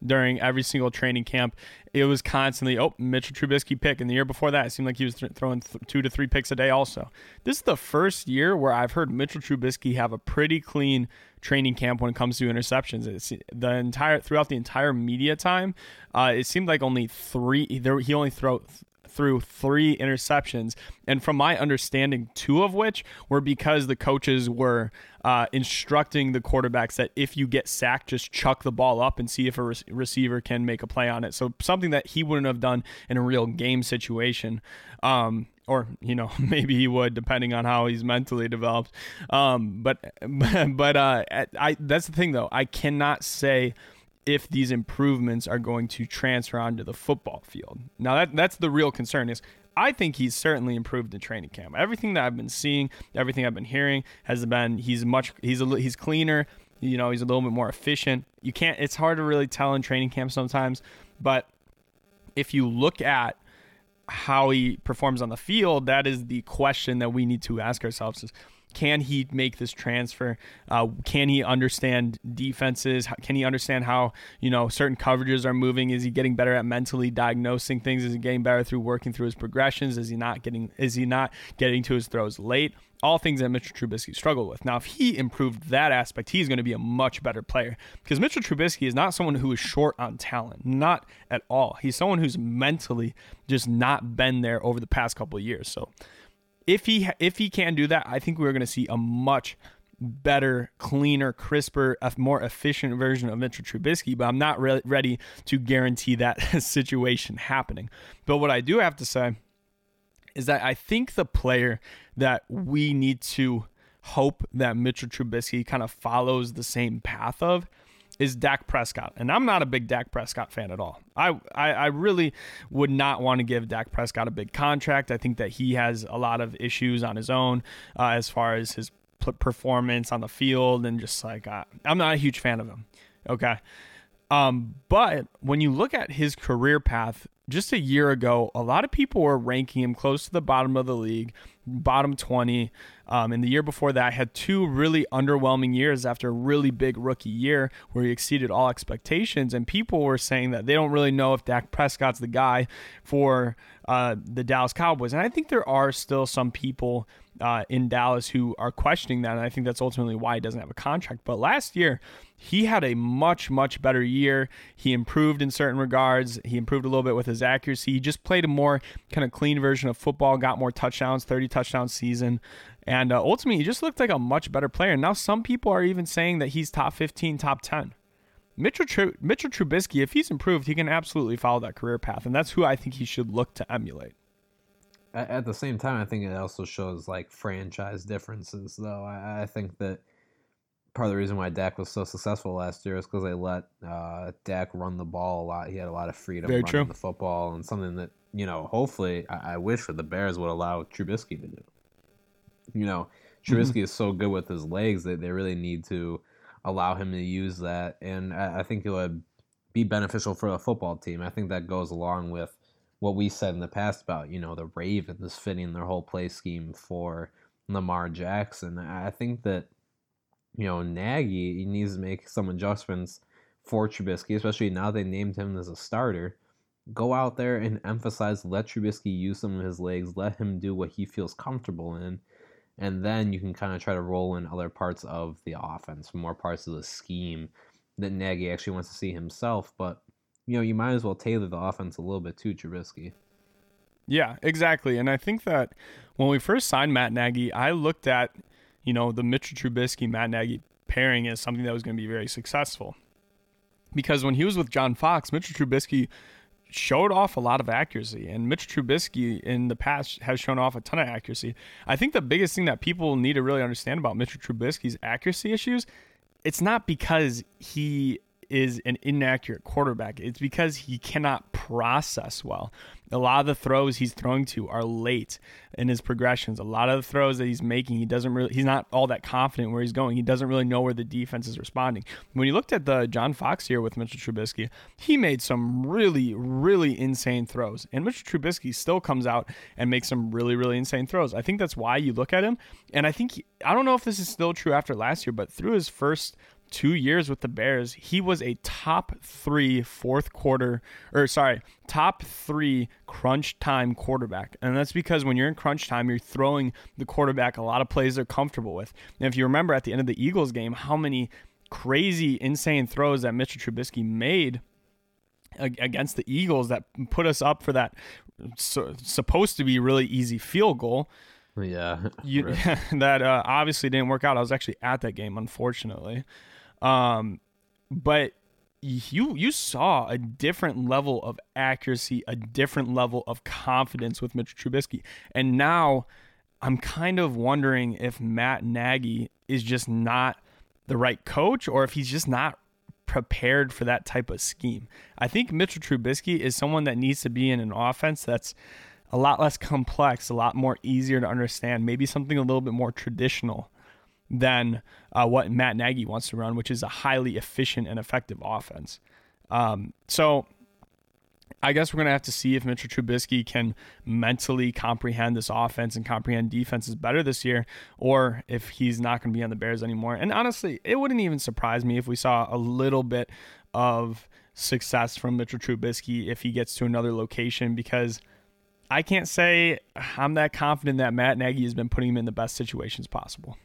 during every single training camp. It was constantly, oh, Mitchell Trubisky pick. And the year before that, it seemed like he was th- throwing th- two to three picks a day also. This is the first year where I've heard Mitchell Trubisky have a pretty clean training camp when it comes to interceptions. It's the entire throughout the entire media time, uh, it seemed like only three. There, he only throw threw three interceptions, and from my understanding, two of which were because the coaches were uh, instructing the quarterbacks that if you get sacked, just chuck the ball up and see if a re- receiver can make a play on it. So something that he wouldn't have done in a real game situation. Um, or you know maybe he would depending on how he's mentally developed um, but but uh, I that's the thing though I cannot say if these improvements are going to transfer onto the football field. Now that that's the real concern is I think he's certainly improved in training camp. Everything that I've been seeing, everything I've been hearing has been he's much he's a he's cleaner, you know, he's a little bit more efficient. You can't it's hard to really tell in training camp sometimes, but if you look at how he performs on the field, that is the question that we need to ask ourselves is can he make this transfer? Uh, can he understand defenses? Can he understand how you know certain coverages are moving? Is he getting better at mentally diagnosing things? Is he getting better through working through his progressions? Is he not getting? Is he not getting to his throws late? All things that Mitchell Trubisky struggled with. Now, if he improved that aspect, he's going to be a much better player because Mitchell Trubisky is not someone who is short on talent, not at all. He's someone who's mentally just not been there over the past couple of years. So if he if he can do that, I think we're going to see a much better, cleaner, crisper, a more efficient version of Mitchell Trubisky, but I'm not re- ready to guarantee that situation happening. But what I do have to say is that I think the player that we need to hope that Mitchell Trubisky kind of follows the same path of is Dak Prescott. And I'm not a big Dak Prescott fan at all. I, I, I, really would not want to give Dak Prescott a big contract. I think that he has a lot of issues on his own uh, as far as his performance on the field and just like, uh, I'm not a huge fan of him. Okay. Um, but when you look at his career path, just a year ago, a lot of people were ranking him close to the bottom of the league, bottom 20. Um, and the year before that, had two really underwhelming years after a really big rookie year where he exceeded all expectations. And people were saying that they don't really know if Dak Prescott's the guy for uh, the Dallas Cowboys. And I think there are still some people uh, in Dallas who are questioning that. And I think that's ultimately why he doesn't have a contract. But last year, he had a much, much better year. He improved in certain regards. He improved a little bit with his accuracy. He just played a more kind of clean version of football, got more touchdowns, 30 touchdown season. And uh, ultimately, he just looked like a much better player. Now, some people are even saying that he's top 15, top 10. Mitchell, Tr- Mitchell Trubisky, if he's improved, he can absolutely follow that career path. And that's who I think he should look to emulate. At the same time, I think it also shows like franchise differences, though. I, I think that part of the reason why Dak was so successful last year is because they let uh, Dak run the ball a lot. He had a lot of freedom Very running true. the football, and something that you know, hopefully, I, I wish that the Bears would allow Trubisky to do. You know, Trubisky mm-hmm. is so good with his legs that they really need to allow him to use that, and I, I think it would be beneficial for the football team. I think that goes along with what we said in the past about you know the Ravens fitting their whole play scheme for Lamar Jackson. I think that you know, Nagy he needs to make some adjustments for Trubisky, especially now they named him as a starter. Go out there and emphasize, let Trubisky use some of his legs, let him do what he feels comfortable in, and then you can kind of try to roll in other parts of the offense, more parts of the scheme that Nagy actually wants to see himself. But you know, you might as well tailor the offense a little bit to Trubisky. Yeah, exactly. And I think that when we first signed Matt Nagy, I looked at, you know, the Mitchell Trubisky Matt Nagy pairing as something that was going to be very successful. Because when he was with John Fox, Mitchell Trubisky showed off a lot of accuracy, and Mitch Trubisky in the past has shown off a ton of accuracy. I think the biggest thing that people need to really understand about Mitch Trubisky's accuracy issues, it's not because he is an inaccurate quarterback. It's because he cannot process well. A lot of the throws he's throwing to are late in his progressions. A lot of the throws that he's making, he doesn't really he's not all that confident where he's going. He doesn't really know where the defense is responding. When you looked at the John Fox here with Mitchell Trubisky, he made some really, really insane throws. And Mitchell Trubisky still comes out and makes some really, really insane throws. I think that's why you look at him. And I think he, I don't know if this is still true after last year, but through his first two years with the Bears, he was a top three fourth quarter, or sorry, top three crunch time quarterback. And that's because when you're in crunch time, you're throwing the quarterback a lot of plays they're comfortable with. And if you remember at the end of the Eagles game, how many crazy, insane throws that Mitchell Trubisky made against the Eagles that put us up for that supposed to be really easy field goal. Yeah, you, that uh, obviously didn't work out. I was actually at that game, unfortunately. Um, but you you saw a different level of accuracy, a different level of confidence with Mitch Trubisky, and now I'm kind of wondering if Matt Nagy is just not the right coach, or if he's just not prepared for that type of scheme. I think Mitchell Trubisky is someone that needs to be in an offense that's a lot less complex, a lot more easier to understand, maybe something a little bit more traditional than uh, what Matt Nagy wants to run, which is a highly efficient and effective offense. Um, so I guess we're going to have to see if Mitchell Trubisky can mentally comprehend this offense and comprehend defenses better this year, or if he's not going to be on the Bears anymore. And honestly, it wouldn't even surprise me if we saw a little bit of success from Mitchell Trubisky if he gets to another location because I can't say I'm that confident that Matt Nagy has been putting him in the best situations possible.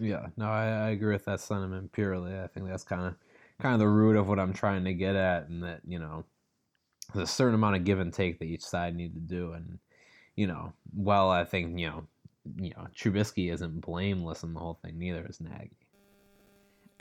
Yeah, no, I, I agree with that sentiment purely. I think that's kind of kind of the root of what I'm trying to get at, and that you know, there's a certain amount of give and take that each side need to do, and you know, well, I think you know, you know, Trubisky isn't blameless in the whole thing. Neither is Nagy.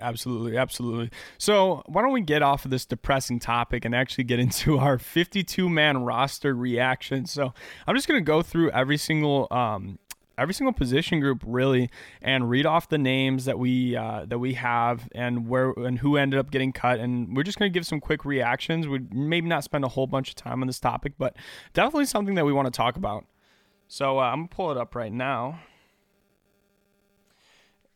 Absolutely, absolutely. So, why don't we get off of this depressing topic and actually get into our 52 man roster reaction? So, I'm just going to go through every single um, every single position group really and read off the names that we uh, that we have and where and who ended up getting cut and we're just going to give some quick reactions we maybe not spend a whole bunch of time on this topic but definitely something that we want to talk about so uh, i'm going to pull it up right now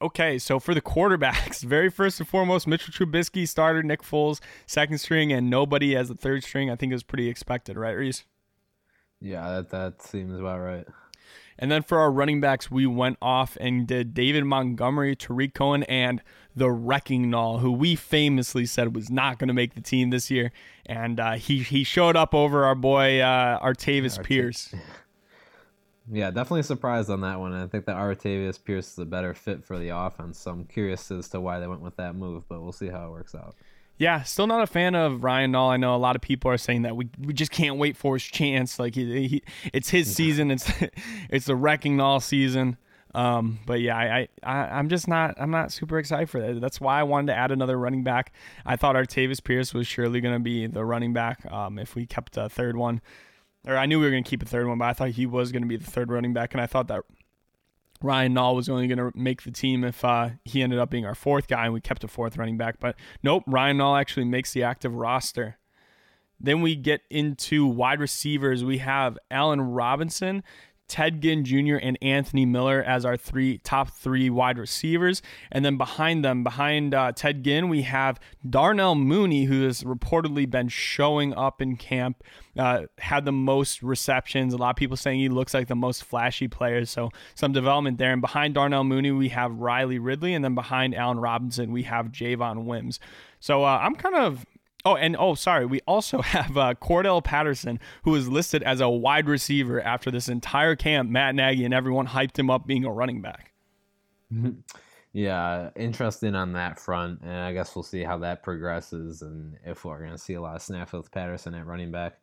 Okay, so for the quarterbacks, very first and foremost, Mitchell Trubisky started, Nick Foles second string, and nobody as the third string. I think was pretty expected, right, Reese? Yeah, that, that seems about right. And then for our running backs, we went off and did David Montgomery, Tarik Cohen, and the Wrecking Nall, who we famously said was not going to make the team this year. And uh, he, he showed up over our boy uh, Artavis Pierce. Yeah, definitely surprised on that one. I think that Artavis Pierce is a better fit for the offense. So I'm curious as to why they went with that move, but we'll see how it works out. Yeah, still not a fan of Ryan Nall. I know a lot of people are saying that we, we just can't wait for his chance. Like he, he it's his season. It's it's the wrecking Nall season. Um, but yeah, I, I I'm just not I'm not super excited for that. That's why I wanted to add another running back. I thought Artavis Pierce was surely going to be the running back um, if we kept a third one, or I knew we were going to keep a third one, but I thought he was going to be the third running back, and I thought that Ryan Nall was only going to make the team if uh, he ended up being our fourth guy and we kept a fourth running back. But nope, Ryan Nall actually makes the active roster. Then we get into wide receivers. We have Allen Robinson, Ted Ginn Jr. and Anthony Miller as our three top three wide receivers, and then behind them, behind uh, Ted Ginn, we have Darnell Mooney, who has reportedly been showing up in camp, uh, had the most receptions. A lot of people saying he looks like the most flashy player, so some development there. And behind Darnell Mooney, we have Riley Ridley, and then behind Allen Robinson, we have Javon Wims. So uh, I'm kind of Oh, and oh, sorry. We also have uh, Cordarrelle Patterson, who is listed as a wide receiver after this entire camp. Matt Nagy and everyone hyped him up being a running back. yeah, interesting on that front, and I guess we'll see how that progresses, and if we're going to see a lot of snaps with Patterson at running back.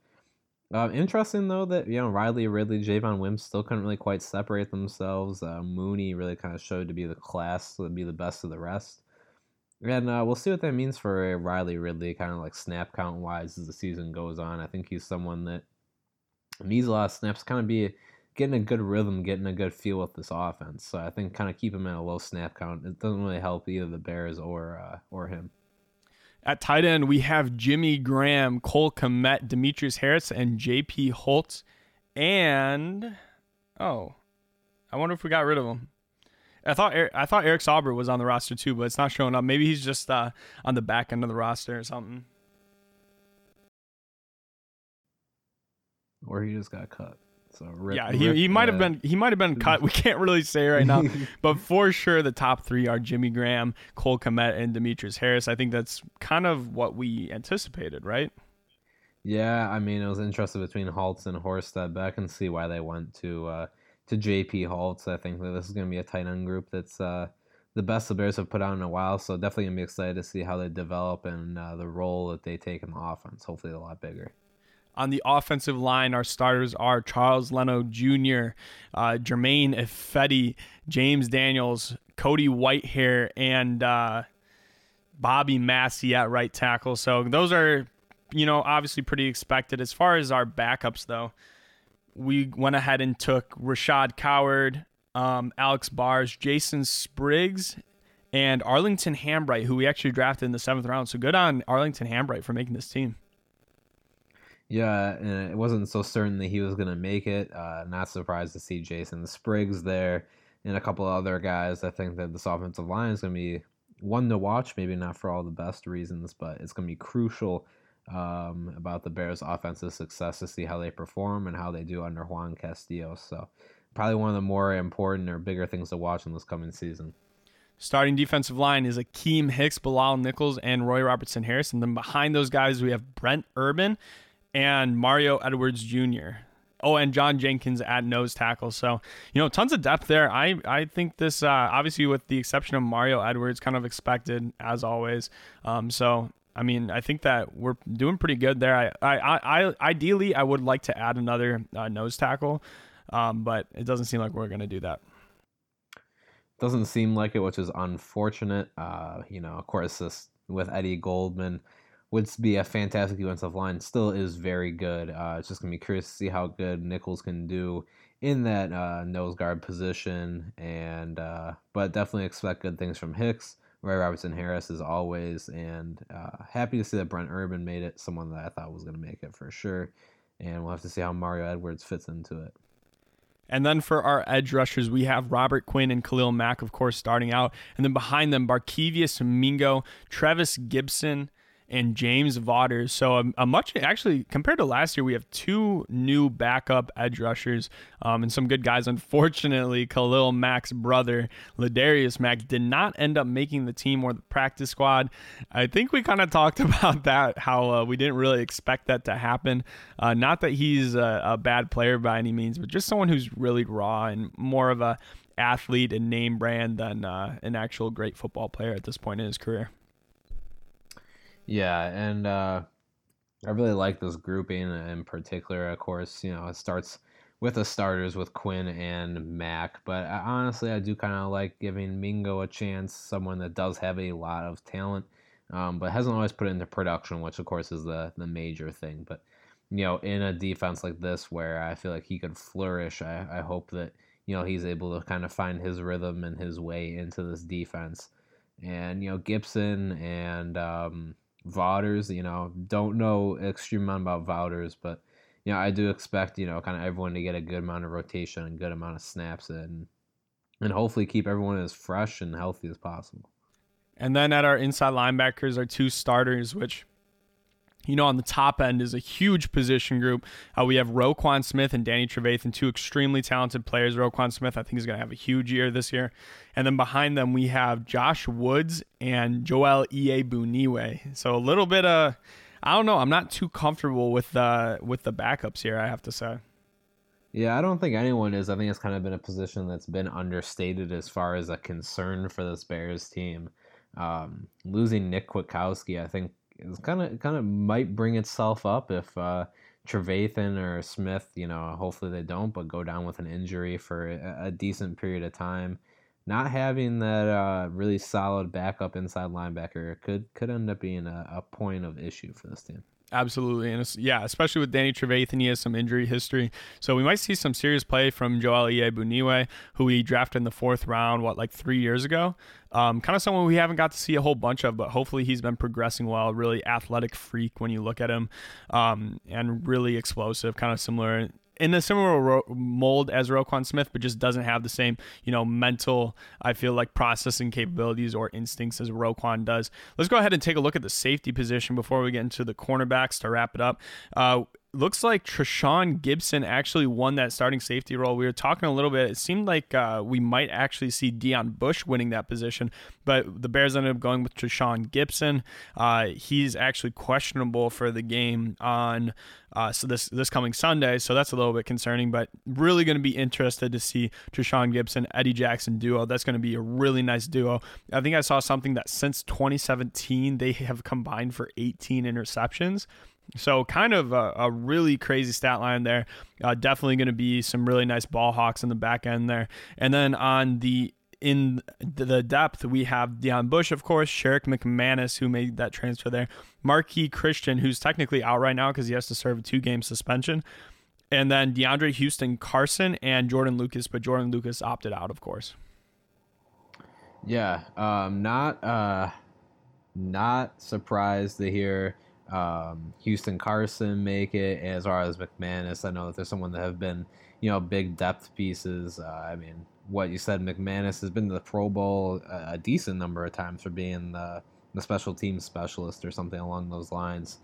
Uh, interesting though that you know Riley Ridley, Javon Wims still couldn't really quite separate themselves. Uh, Mooney really kind of showed to be the class, to be the best of the rest. And uh, we'll see what that means for Riley Ridley, kind of like snap count wise as the season goes on. I think he's someone that needs a lot of snaps, kind of be getting a good rhythm, getting a good feel with this offense. So I think kind of keep him at a low snap count. It doesn't really help either the Bears or uh, or him. At tight end, we have Jimmy Graham, Cole Kmet, Demetrius Harris, and J.P. Holtz. And oh, I wonder if we got rid of him. I thought I thought Eric Saubert was on the roster too, but it's not showing up. Maybe he's just uh, on the back end of the roster or something. Or he just got cut. So rip, yeah, he, he might have been he might have been cut. We can't really say right now, but for sure the top three are Jimmy Graham, Cole Kmet, and Demetrius Harris. I think that's kind of what we anticipated, right? Yeah, I mean it was interesting between Holtz and Horsted, but I can see why they went to uh, to JP Holtz. I think that this is going to be a tight end group that's uh, the best the Bears have put out in a while. So definitely going to be excited to see how they develop and uh, the role that they take in the offense. Hopefully, a lot bigger. On the offensive line, our starters are Charles Leno Jr., uh, Germain Ifedi, James Daniels, Cody Whitehair, and uh, Bobby Massie at right tackle. So those are, you know, obviously pretty expected. As far as our backups, though, we went ahead and took Rashaad Coward, um, Alex Bars, Jason Spriggs, and Arlington Hambright, who we actually drafted in the seventh round. So good on Arlington Hambright for making this team. Yeah, and it wasn't so certain that he was going to make it. Uh, not surprised to see Jason Spriggs there and a couple other guys. I think that this offensive line is going to be one to watch, maybe not for all the best reasons, but it's going to be crucial um, about the Bears' offensive success to see how they perform and how they do under Juan Castillo. So, probably one of the more important or bigger things to watch in this coming season. Starting defensive line is Akiem Hicks, Bilal Nichols, and Roy Robertson Harris. And then behind those guys, we have Brent Urban and Mario Edwards Jr. Oh, and John Jenkins at nose tackle. So, you know, tons of depth there. I, I think this, uh, obviously, with the exception of Mario Edwards, kind of expected as always. Um, so, I mean, I think that we're doing pretty good there. I, I, I ideally, I would like to add another uh, nose tackle, um, but it doesn't seem like we're going to do that. Doesn't seem like it, which is unfortunate. Uh, you know, of course, this with Eddie Goldman would be a fantastic defensive line. Still is very good. Uh, it's just gonna be curious to see how good Nichols can do in that uh, nose guard position, and uh, but definitely expect good things from Hicks. Roy Robertson Harris as always, and uh, happy to see that Brent Urban made it, someone that I thought was going to make it for sure. And we'll have to see how Mario Edwards fits into it. And then for our edge rushers, we have Robert Quinn and Khalil Mack, of course, starting out. And then behind them, Barkevious Mingo, Trevis Gipson, and James Vaughters. So a, a, much actually compared to last year, we have two new backup edge rushers um, and some good guys. Unfortunately, Khalil Mack's brother Ladarius Mack did not end up making the team or the practice squad. I think we kind of talked about that how uh, we didn't really expect that to happen. Uh, not that he's a, a bad player by any means, but just someone who's really raw and more of a athlete and name brand than uh, an actual great football player at this point in his career. Yeah, and uh, I really like this grouping in particular. Of course, you know it starts with the starters with Quinn and Mack, but I, honestly, I do kind of like giving Mingo a chance. Someone that does have a lot of talent, um, but hasn't always put it into production, which of course is the the major thing. But you know, in a defense like this where I feel like he could flourish, I, I hope that you know he's able to kind of find his rhythm and his way into this defense. And you know, Gipson and um, Vaughters, you know, don't know extreme amount about Vaughters, but you know, I do expect, you know, kind of everyone to get a good amount of rotation and good amount of snaps and and hopefully keep everyone as fresh and healthy as possible. And then at our inside linebackers are two starters, which you know, on the top end is a huge position group. Uh, we have Roquan Smith and Danny Trevathan, two extremely talented players. Roquan Smith, I think, is going to have a huge year this year. And then behind them, we have Josh Woods and Joel Iyiegbuniwe. So a little bit of, I don't know, I'm not too comfortable with the with the backups here. I have to say. Yeah, I don't think anyone is. I think it's kind of been a position that's been understated as far as a concern for this Bears team. Um, losing Nick Kwiatkowski, I think is kind of kind of might bring itself up if uh, Trevathan or Smith, you know, hopefully they don't, but go down with an injury for a, a decent period of time. Not having that uh, really solid backup inside linebacker could could end up being a, a point of issue for this team. Absolutely. And yeah, especially with Danny Trevathan, he has some injury history. So we might see some serious play from Joel Iyiegbuniwe, who we drafted in the fourth round, what, like three years ago. Um, kind of someone we haven't got to see a whole bunch of, but hopefully he's been progressing well. Really athletic freak when you look at him um, and really explosive, kind of similar in a similar ro- mold as Roquan Smith, but just doesn't have the same, you know, mental, I feel like processing capabilities or instincts as Roquan does. Let's go ahead and take a look at the safety position before we get into the cornerbacks to wrap it up. Uh, looks like Tashaun Gipson actually won that starting safety role. We were talking a little bit. It seemed like uh, we might actually see Deon Bush winning that position, but the Bears ended up going with Tashaun Gipson. Uh, he's actually questionable for the game on uh, so this this coming Sunday. So that's a little bit concerning, but really going to be interested to see Tashaun Gipson Eddie Jackson duo. That's going to be a really nice duo. I think I saw something that since 2017 they have combined for 18 interceptions. So kind of a, a, really crazy stat line there. Uh, definitely going to be some really nice ball hawks in the back end there. And then on the in the depth, we have Deon Bush, of course, Sherrick McManus, who made that transfer there, Marqui Christian, who's technically out right now because he has to serve a two game suspension, and then DeAndre Houston Carson and Jordan Lucas, but Jordan Lucas opted out, of course. Yeah, um, not uh, not surprised to hear um, Houston Carson make it, as far as McManus. I know that there's someone that have been, you know, big depth pieces. Uh, I mean, what you said, McManus has been to the Pro Bowl a, a, decent number of times for being the, the special team specialist or something along those lines.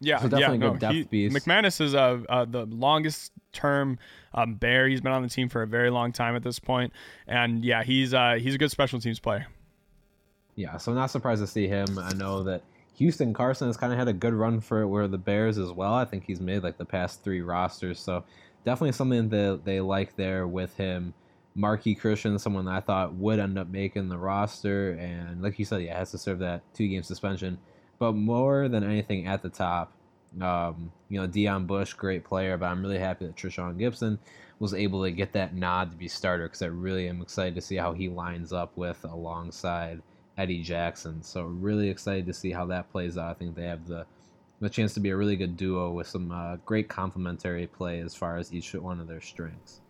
Yeah, so definitely yeah, no, depth he, piece. McManus is uh, uh, the longest term um, Bear. He's been on the team for a very long time at this point, and yeah, he's uh, he's a good special teams player. Yeah, so I'm not surprised to see him. I know that Houston Carson has kind of had a good run for it where the Bears as well. I think he's made like the past three rosters, so definitely something that they like there with him. Marqui Christian, someone I thought would end up making the roster, and like you said, yeah, has to serve that two game suspension. But more than anything, at the top, um, you know, Deon Bush, great player, but I'm really happy that Trishawn Gipson was able to get that nod to be starter because I really am excited to see how he lines up with alongside Eddie Jackson. So really excited to see how that plays out. I think they have the the chance to be a really good duo with some uh, great complementary play as far as each one of their strengths.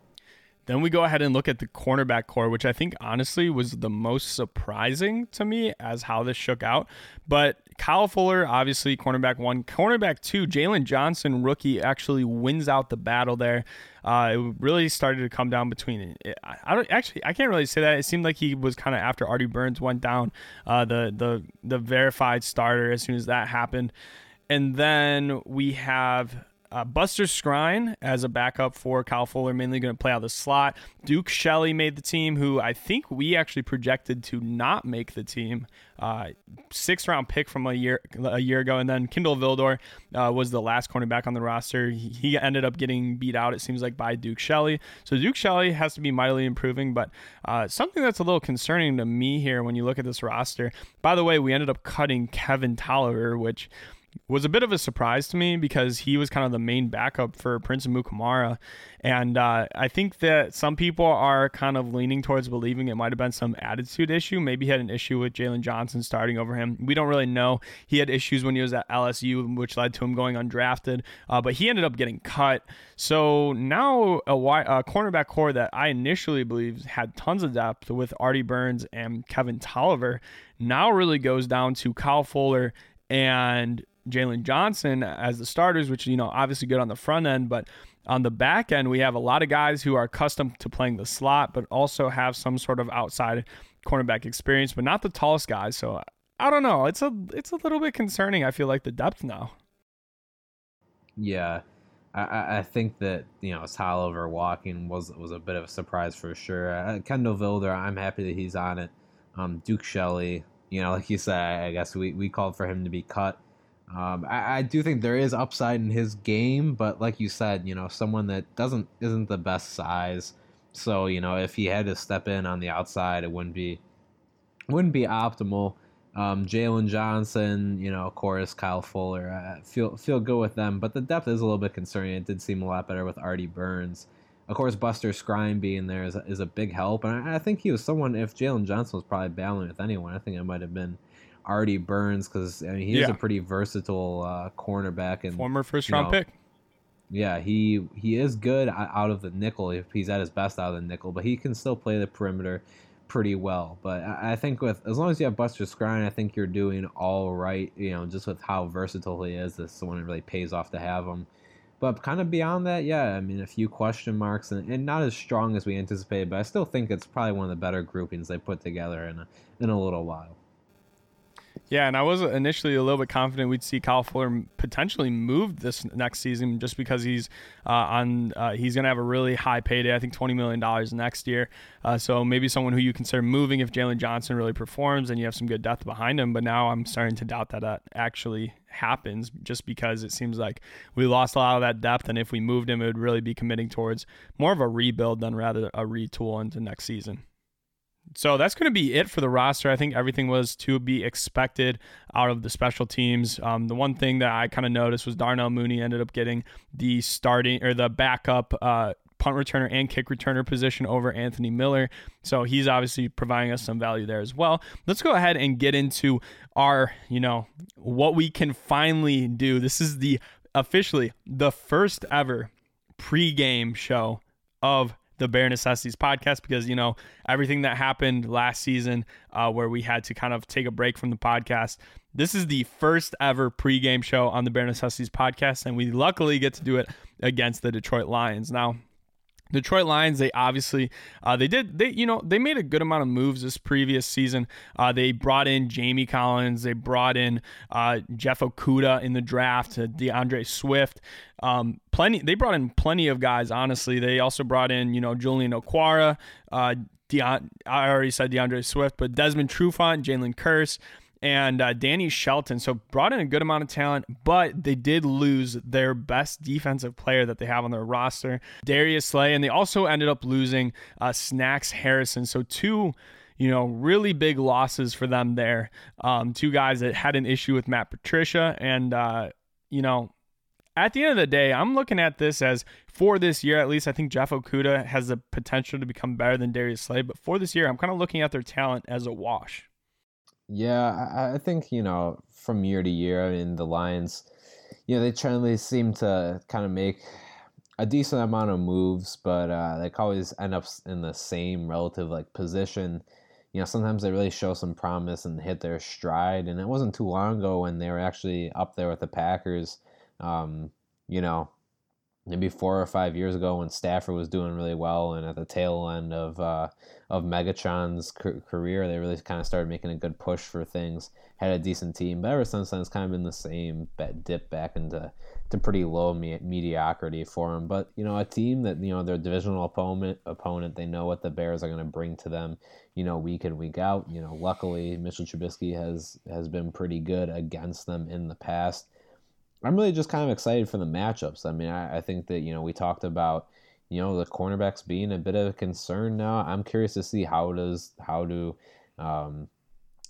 Then we go ahead and look at the cornerback corps, which I think honestly was the most surprising to me as how this shook out. But Kyle Fuller, obviously, cornerback one. Cornerback two, Jaylon Johnson, rookie, actually wins out the battle there. Uh, it really started to come down between. I, I don't actually. I can't really say that. It seemed like he was kind of after Artie Burns went down, uh, the the the verified starter as soon as that happened, and then we have uh, Buster Skrine as a backup for Kyle Fuller, mainly going to play out the slot. Duke Shelley made the team, who I think we actually projected to not make the team. Uh, sixth round pick from a year a year ago, and then Kindle Vildor uh, was the last cornerback on the roster. He, he, ended up getting beat out. It seems like by Duke Shelley. So Duke Shelley has to be mightily improving, but uh, something that's a little concerning to me here when you look at this roster. By the way, we ended up cutting Kevin Toliver, which was a bit of a surprise to me because he was kind of the main backup for Prince Mukamara. And uh, I think that some people are kind of leaning towards believing it might have been some attitude issue. Maybe he had an issue with Jaylon Johnson starting over him. We don't really know. He had issues when he was at LSU, which led to him going undrafted, uh, but he ended up getting cut. So now a, a cornerback corps that I initially believed had tons of depth with Artie Burns and Kevin Toliver now really goes down to Kyle Fuller and Jaylon Johnson as the starters, which, you know, obviously good on the front end, but on the back end, we have a lot of guys who are accustomed to playing the slot, but also have some sort of outside cornerback experience, but not the tallest guys. So I don't know. It's a it's a little bit concerning. I feel like the depth now. Yeah, I, I think that you know Toliver walking was was a bit of a surprise for sure. Uh, Kindle Vildor, I'm happy that he's on it. Um, Duke Shelley, you know, like you said, I guess we, we called for him to be cut. Um, I, I, do think there is upside in his game, but like you said, you know, someone that doesn't isn't the best size. So you know, if he had to step in on the outside, it wouldn't be wouldn't be optimal. Um, Jaylon Johnson, you know, of course, Kyle Fuller. I feel feel good with them, but the depth is a little bit concerning. It did seem a lot better with Artie Burns. Of course, Buster Skrine being there is is a big help, and I, I think he was someone. If Jaylon Johnson was probably battling with anyone, I think it might have been Artie Burns because I mean he yeah. a pretty versatile uh, cornerback and former first round know, pick. Yeah, he he is good out of the nickel if he's at his best out of the nickel, but he can still play the perimeter pretty well. But I think with as long as you have Buster Skrine, I think you're doing all right. You know, just with how versatile he is, this is one it really pays off to have him. But kind of beyond that, yeah, I mean a few question marks and, and not as strong as we anticipated, but I still think it's probably one of the better groupings they put together in a, in a little while. Yeah, and I was initially a little bit confident we'd see Kyle Fuller potentially move this next season, just because he's uh, on uh, he's going to have a really high payday. I think twenty million dollars next year. Uh, so maybe someone who you consider moving if Jaylon Johnson really performs and you have some good depth behind him. But now I'm starting to doubt that that actually happens, just because it seems like we lost a lot of that depth, and if we moved him, it would really be committing towards more of a rebuild than rather a retool into next season. So that's going to be it for the roster. I think everything was to be expected out of the special teams. Um, the one thing that I kind of noticed was Darnell Mooney ended up getting the starting or the backup uh, punt returner and kick returner position over Anthony Miller. So he's obviously providing us some value there as well. Let's go ahead and get into our, you know, what we can finally do. This is the officially the first ever pregame show of the Bare Necessities podcast because, you know, everything that happened last season uh, where we had to kind of take a break from the podcast. This is the first ever pregame show on the Bare Necessities podcast, and we luckily get to do it against the Detroit Lions. Now, Detroit Lions, they obviously uh, they did they you know they made a good amount of moves this previous season. Uh, they brought in Jamie Collins, they brought in uh, Jeff Okudah in the draft, DeAndre Swift. Um, plenty they brought in plenty of guys. Honestly, they also brought in you know Julian Okwara. Uh, Deon, I already said DeAndre Swift, but Desmond Trufant, Jayron Kearse and uh, Danny Shelton. So brought in a good amount of talent, but they did lose their best defensive player that they have on their roster, Darius Slay, and they also ended up losing uh, Snacks Harrison. So two you know, really big losses for them there. Um, two guys that had an issue with Matt Patricia. And, uh, you know, at the end of the day, I'm looking at this as for this year, at least, I think Jeff Okudah has the potential to become better than Darius Slay. But for this year, I'm kind of looking at their talent as a wash. Yeah, I, I think you know from year to year, I mean the Lions, you know, they generally seem to kind of make a decent amount of moves, but uh, they always end up in the same relative like position. You know, sometimes they really show some promise and hit their stride, and it wasn't too long ago when they were actually up there with the Packers. Um, you know, maybe four or five years ago when Stafford was doing really well, and at the tail end of uh, of Megatron's career, they really kind of started making a good push for things. Had a decent team, but ever since then, it's kind of been the same dip back into to pretty low me- mediocrity for them. But you know, a team that you know their divisional opponent opponent, they know what the Bears are going to bring to them. You know, week in week out. You know, luckily Mitchell Trubisky has has been pretty good against them in the past I'm really just kind of excited for the matchups. I mean, I, I think that, you know, we talked about, you know, the cornerbacks being a bit of a concern now. I'm curious to see how does, how do um,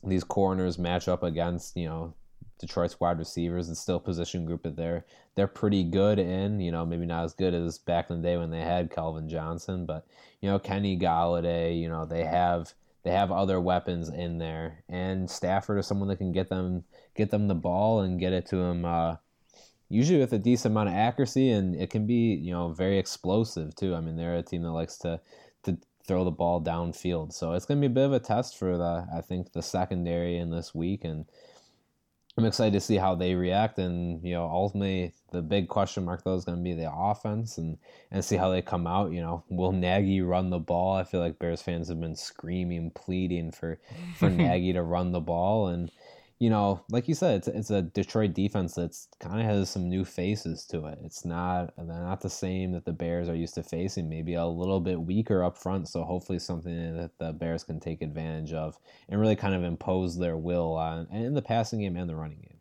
these corners match up against, you know, Detroit's wide receivers and still position group that they're they're pretty good in. You know, maybe not as good as back in the day when they had Calvin Johnson, but you know, Kenny Golladay. You know, they have they have other weapons in there, and Stafford is someone that can get them get them the ball and get it to him. Uh, usually with a decent amount of accuracy, and it can be you know very explosive too. I mean, they're a team that likes to to throw the ball downfield, so it's going to be a bit of a test for the I think the secondary in this week, and I'm excited to see how they react. And you know, ultimately, the big question mark though is going to be the offense, and and see how they come out. You know, will Nagy run the ball? I feel like Bears fans have been screaming, pleading for for Nagy to run the ball, and you know, like you said, it's, it's a Detroit defense that's kind of has some new faces to it. It's not they're not the same that the Bears are used to facing. Maybe a little bit weaker up front. So hopefully something that the Bears can take advantage of and really kind of impose their will on in the passing game and the running game.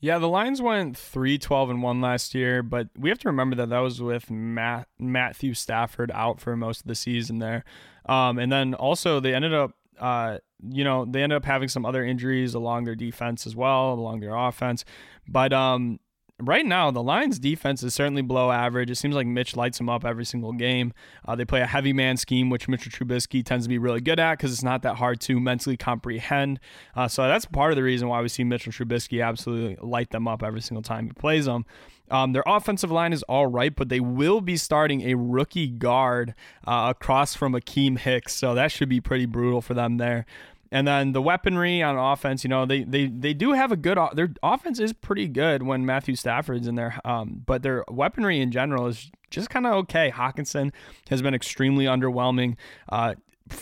Yeah, the Lions went 3 12 and 1 last year, but we have to remember that that was with Matt, Matthew Stafford out for most of the season there. Um, and then also they ended up uh, you know, they ended up having some other injuries along their defense as well, along their offense. But um, right now, the Lions' defense is certainly below average. It seems like Mitch lights them up every single game. Uh, they play a heavy man scheme, which Mitchell Trubisky tends to be really good at because it's not that hard to mentally comprehend. Uh, so that's part of the reason why we see Mitchell Trubisky absolutely light them up every single time he plays them. Um, their offensive line is all right, but they will be starting a rookie guard uh, across from Akiem Hicks, so that should be pretty brutal for them there. And then the weaponry on offense, you know, they they they do have a good their offense is pretty good when Matthew Stafford's in there, um, but their weaponry in general is just kind of okay. Hockenson has been extremely underwhelming. Uh,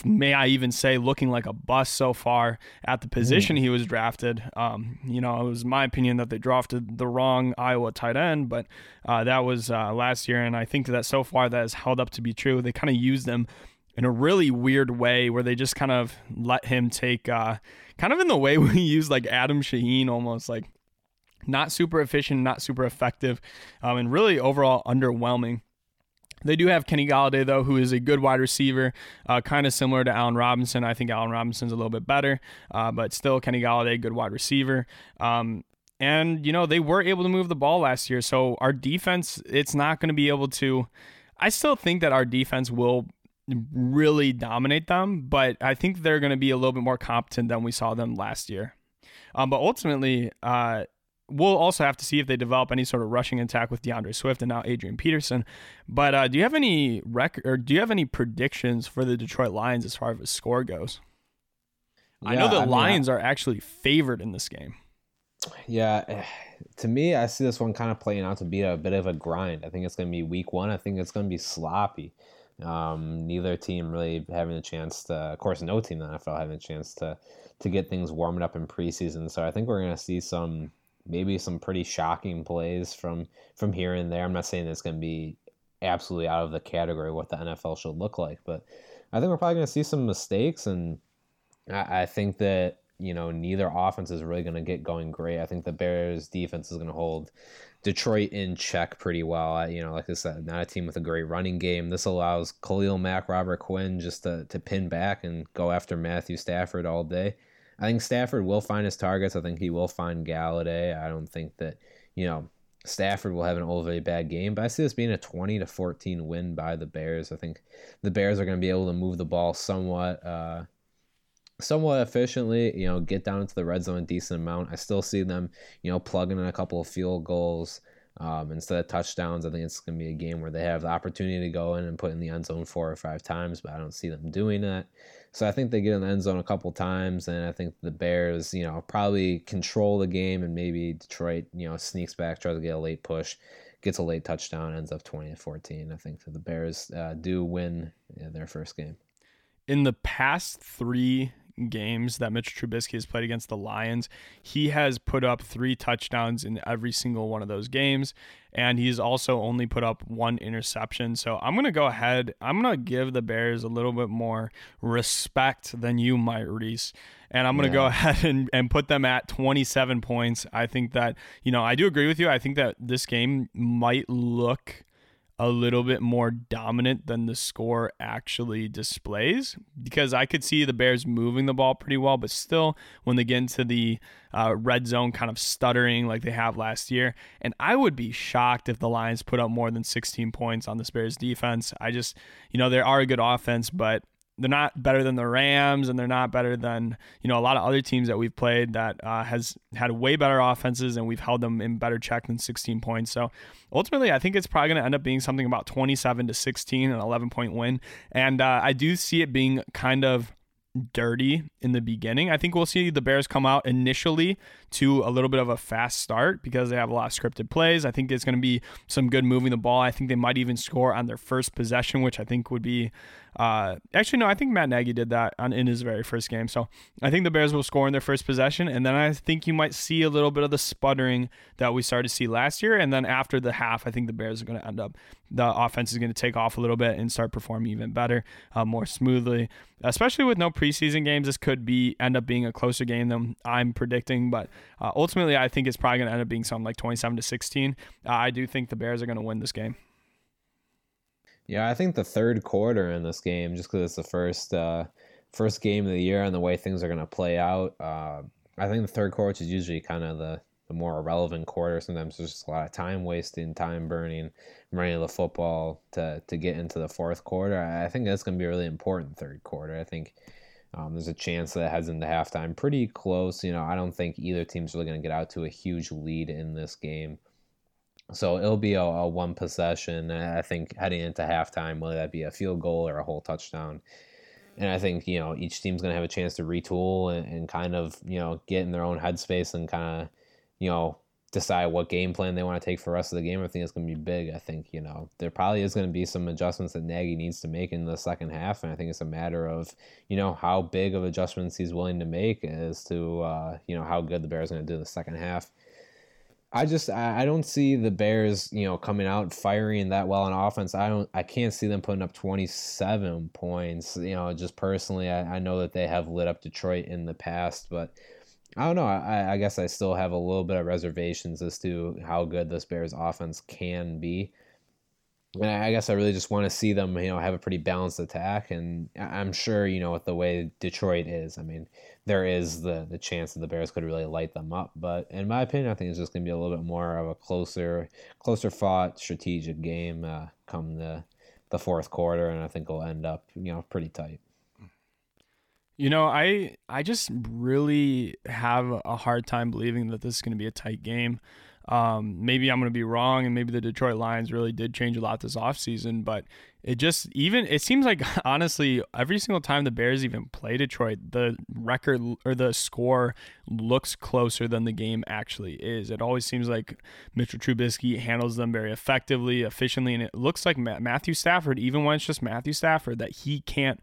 may I even say, looking like a bust so far at the position mm. he was drafted. Um, you know, it was my opinion that they drafted the wrong Iowa tight end, but uh, that was uh, last year, and I think that so far that has held up to be true. They kind of used them in a really weird way where they just kind of let him take uh, kind of in the way we use like Adam Shaheen almost like not super efficient, not super effective, um, and really overall underwhelming. They do have Kenny Golladay, though, who is a good wide receiver, uh, kind of similar to Allen Robinson. I think Allen Robinson's a little bit better, uh, but still Kenny Golladay, good wide receiver. Um, and, you know, they were able to move the ball last year. So our defense, it's not going to be able to. I still think that our defense will really dominate them, but I think they're going to be a little bit more competent than we saw them last year. Um, but ultimately, uh, we'll also have to see if they develop any sort of rushing attack with D'Andre Swift and now Adrian Peterson. But uh, do you have any record or do you have any predictions for the Detroit Lions as far as the score goes? Yeah, I know the I Lions mean, are actually favored in this game. Yeah, eh, to me, I see this one kind of playing out to be a bit of a grind. I think it's going to be week one. I think it's going to be sloppy. Um, neither team really having a chance to, of course, no team in the NFL having a chance to to get things warming up in preseason. So I think we're going to see some maybe some pretty shocking plays from from here and there. I'm not saying it's going to be absolutely out of the category what the NFL should look like, but I think we're probably going to see some mistakes, and I, I think that you know neither offense is really going to get going great. I think the Bears defense is going to hold Detroit in check pretty well. You know, like I said, not a team with a great running game. This allows Khalil Mack, Robert Quinn just to, to pin back and go after Matthew Stafford all day. I think Stafford will find his targets. I think he will find Golladay. I don't think that, you know, Stafford will have an overly bad game, but I see this being a 20 to 14 win by the Bears. I think the Bears are going to be able to move the ball somewhat. Uh, somewhat efficiently, you know, get down into the red zone a decent amount. I still see them, you know, plugging in a couple of field goals um, instead of touchdowns. I think it's going to be a game where they have the opportunity to go in and put in the end zone four or five times, but I don't see them doing that. So I think they get in the end zone a couple times, and I think the Bears, you know, probably control the game, and maybe Detroit, you know, sneaks back, tries to get a late push, gets a late touchdown, ends up twenty to fourteen. I think that the Bears uh, do win their first game. In the past three games that Mitch Trubisky has played against the Lions, he has put up three touchdowns in every single one of those games. And he's also only put up one interception. So I'm going to go ahead. I'm going to give the Bears a little bit more respect than you might, Reese. And I'm going to yeah. go ahead and, and put them at 27 points. I think that, you know, I do agree with you. I think that this game might look a little bit more dominant than the score actually displays because I could see the Bears moving the ball pretty well, but still, when they get into the uh, red zone, kind of stuttering like they have last year. And I would be shocked if the Lions put up more than 16 points on the Bears defense. I just, you know, they are a good offense, but they're not better than the Rams, and they're not better than you know a lot of other teams that we've played that uh, has had way better offenses, and we've held them in better check than 16 points. So ultimately, I think it's probably going to end up being something about 27 to 16, an 11 point win, and uh, I do see it being kind of dirty in the beginning. I think we'll see the Bears come out initially to a little bit of a fast start because they have a lot of scripted plays. I think it's going to be some good moving the ball. I think they might even score on their first possession, which I think would be uh, actually, no, I think Matt Nagy did that on, in his very first game. So I think the Bears will score in their first possession, and then I think you might see a little bit of the sputtering that we started to see last year. And then after the half, I think the Bears are going to end up, the offense is going to take off a little bit and start performing even better, uh, more smoothly. Especially with no preseason games, this could be end up being a closer game than I'm predicting. But uh, ultimately, I think it's probably going to end up being something like 27 to 16. Uh, I do think the Bears are going to win this game. Yeah, I think the third quarter in this game, just because it's the first uh, first game of the year and the way things are going to play out. Uh, I think the third quarter is usually kind of the, the more irrelevant quarter. Sometimes there's just a lot of time wasting, time burning, running the football to, to get into the fourth quarter. I think that's going to be a really important third quarter. I think um, there's a chance that heads into halftime pretty close. You know, I don't think either team's really going to get out to a huge lead in this game. So it'll be a, a, one possession. I think heading into halftime, whether that be a field goal or a whole touchdown. And I think you know each team's going to have a chance to retool and, and kind of you know get in their own headspace and kind of you know decide what game plan they want to take for the rest of the game. I think it's going to be big. I think you know there probably is going to be some adjustments that Nagy needs to make in the second half, and I think it's a matter of you know how big of adjustments he's willing to make as to uh, you know how good the Bears are going to do in the second half. I just I don't see the Bears, you know, coming out firing that well on offense. I don't I can't see them putting up 27 points. You know, just personally, I, I know that they have lit up Detroit in the past, but I don't know. I, I guess I still have a little bit of reservations as to how good this Bears offense can be and I guess I really just want to see them, you know, have a pretty balanced attack. And I'm sure, you know, with the way Detroit is, I mean, there is the the chance that the Bears could really light them up. But in my opinion, I think it's just going to be a little bit more of a closer, closer fought, strategic game uh, come the the fourth quarter, and I think it'll end up, you know, pretty tight. You know, I I just really have a hard time believing that this is going to be a tight game. Um, maybe I'm going to be wrong, and maybe the Detroit Lions really did change a lot this offseason, but it just even it seems like honestly every single time the Bears even play Detroit, the record or the score looks closer than the game actually is. It always seems like Mitchell Trubisky handles them very effectively, efficiently, and it looks like Matthew Stafford, even when it's just Matthew Stafford, that he can't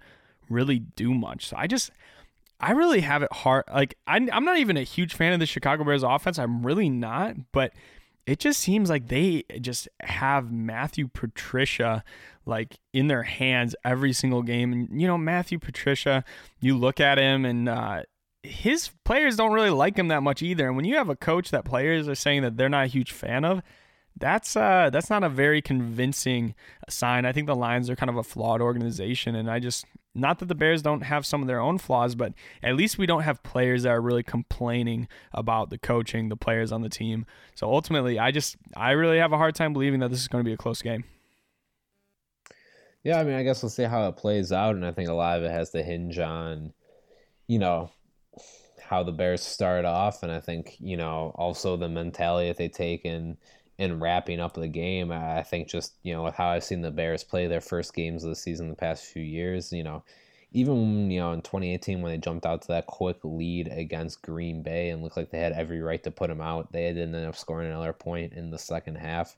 really do much. So I just I really have it hard. Like I, I'm not even a huge fan of the Chicago Bears offense. I'm really not, but it just seems like they just have Matthew Patricia like in their hands every single game. And you know, Matthew Patricia, you look at him and uh, his players don't really like him that much either. And when you have a coach that players are saying that they're not a huge fan of, that's uh that's not a very convincing sign. I think the Lions are kind of a flawed organization, and I just not that the Bears don't have some of their own flaws, but at least we don't have players that are really complaining about the coaching, the players on the team. So ultimately, I just I really have a hard time believing that this is going to be a close game. Yeah, I mean, I guess we'll see how it plays out, and I think a lot of it has to hinge on, you know, how the Bears start off, and I think you know also the mentality that they take in in wrapping up the game. I think just you know with how I've seen the Bears play their first games of the season the past few years, you know, even you know in 2018 when they jumped out to that quick lead against Green Bay and looked like they had every right to put them out, they didn't end up scoring another point in the second half.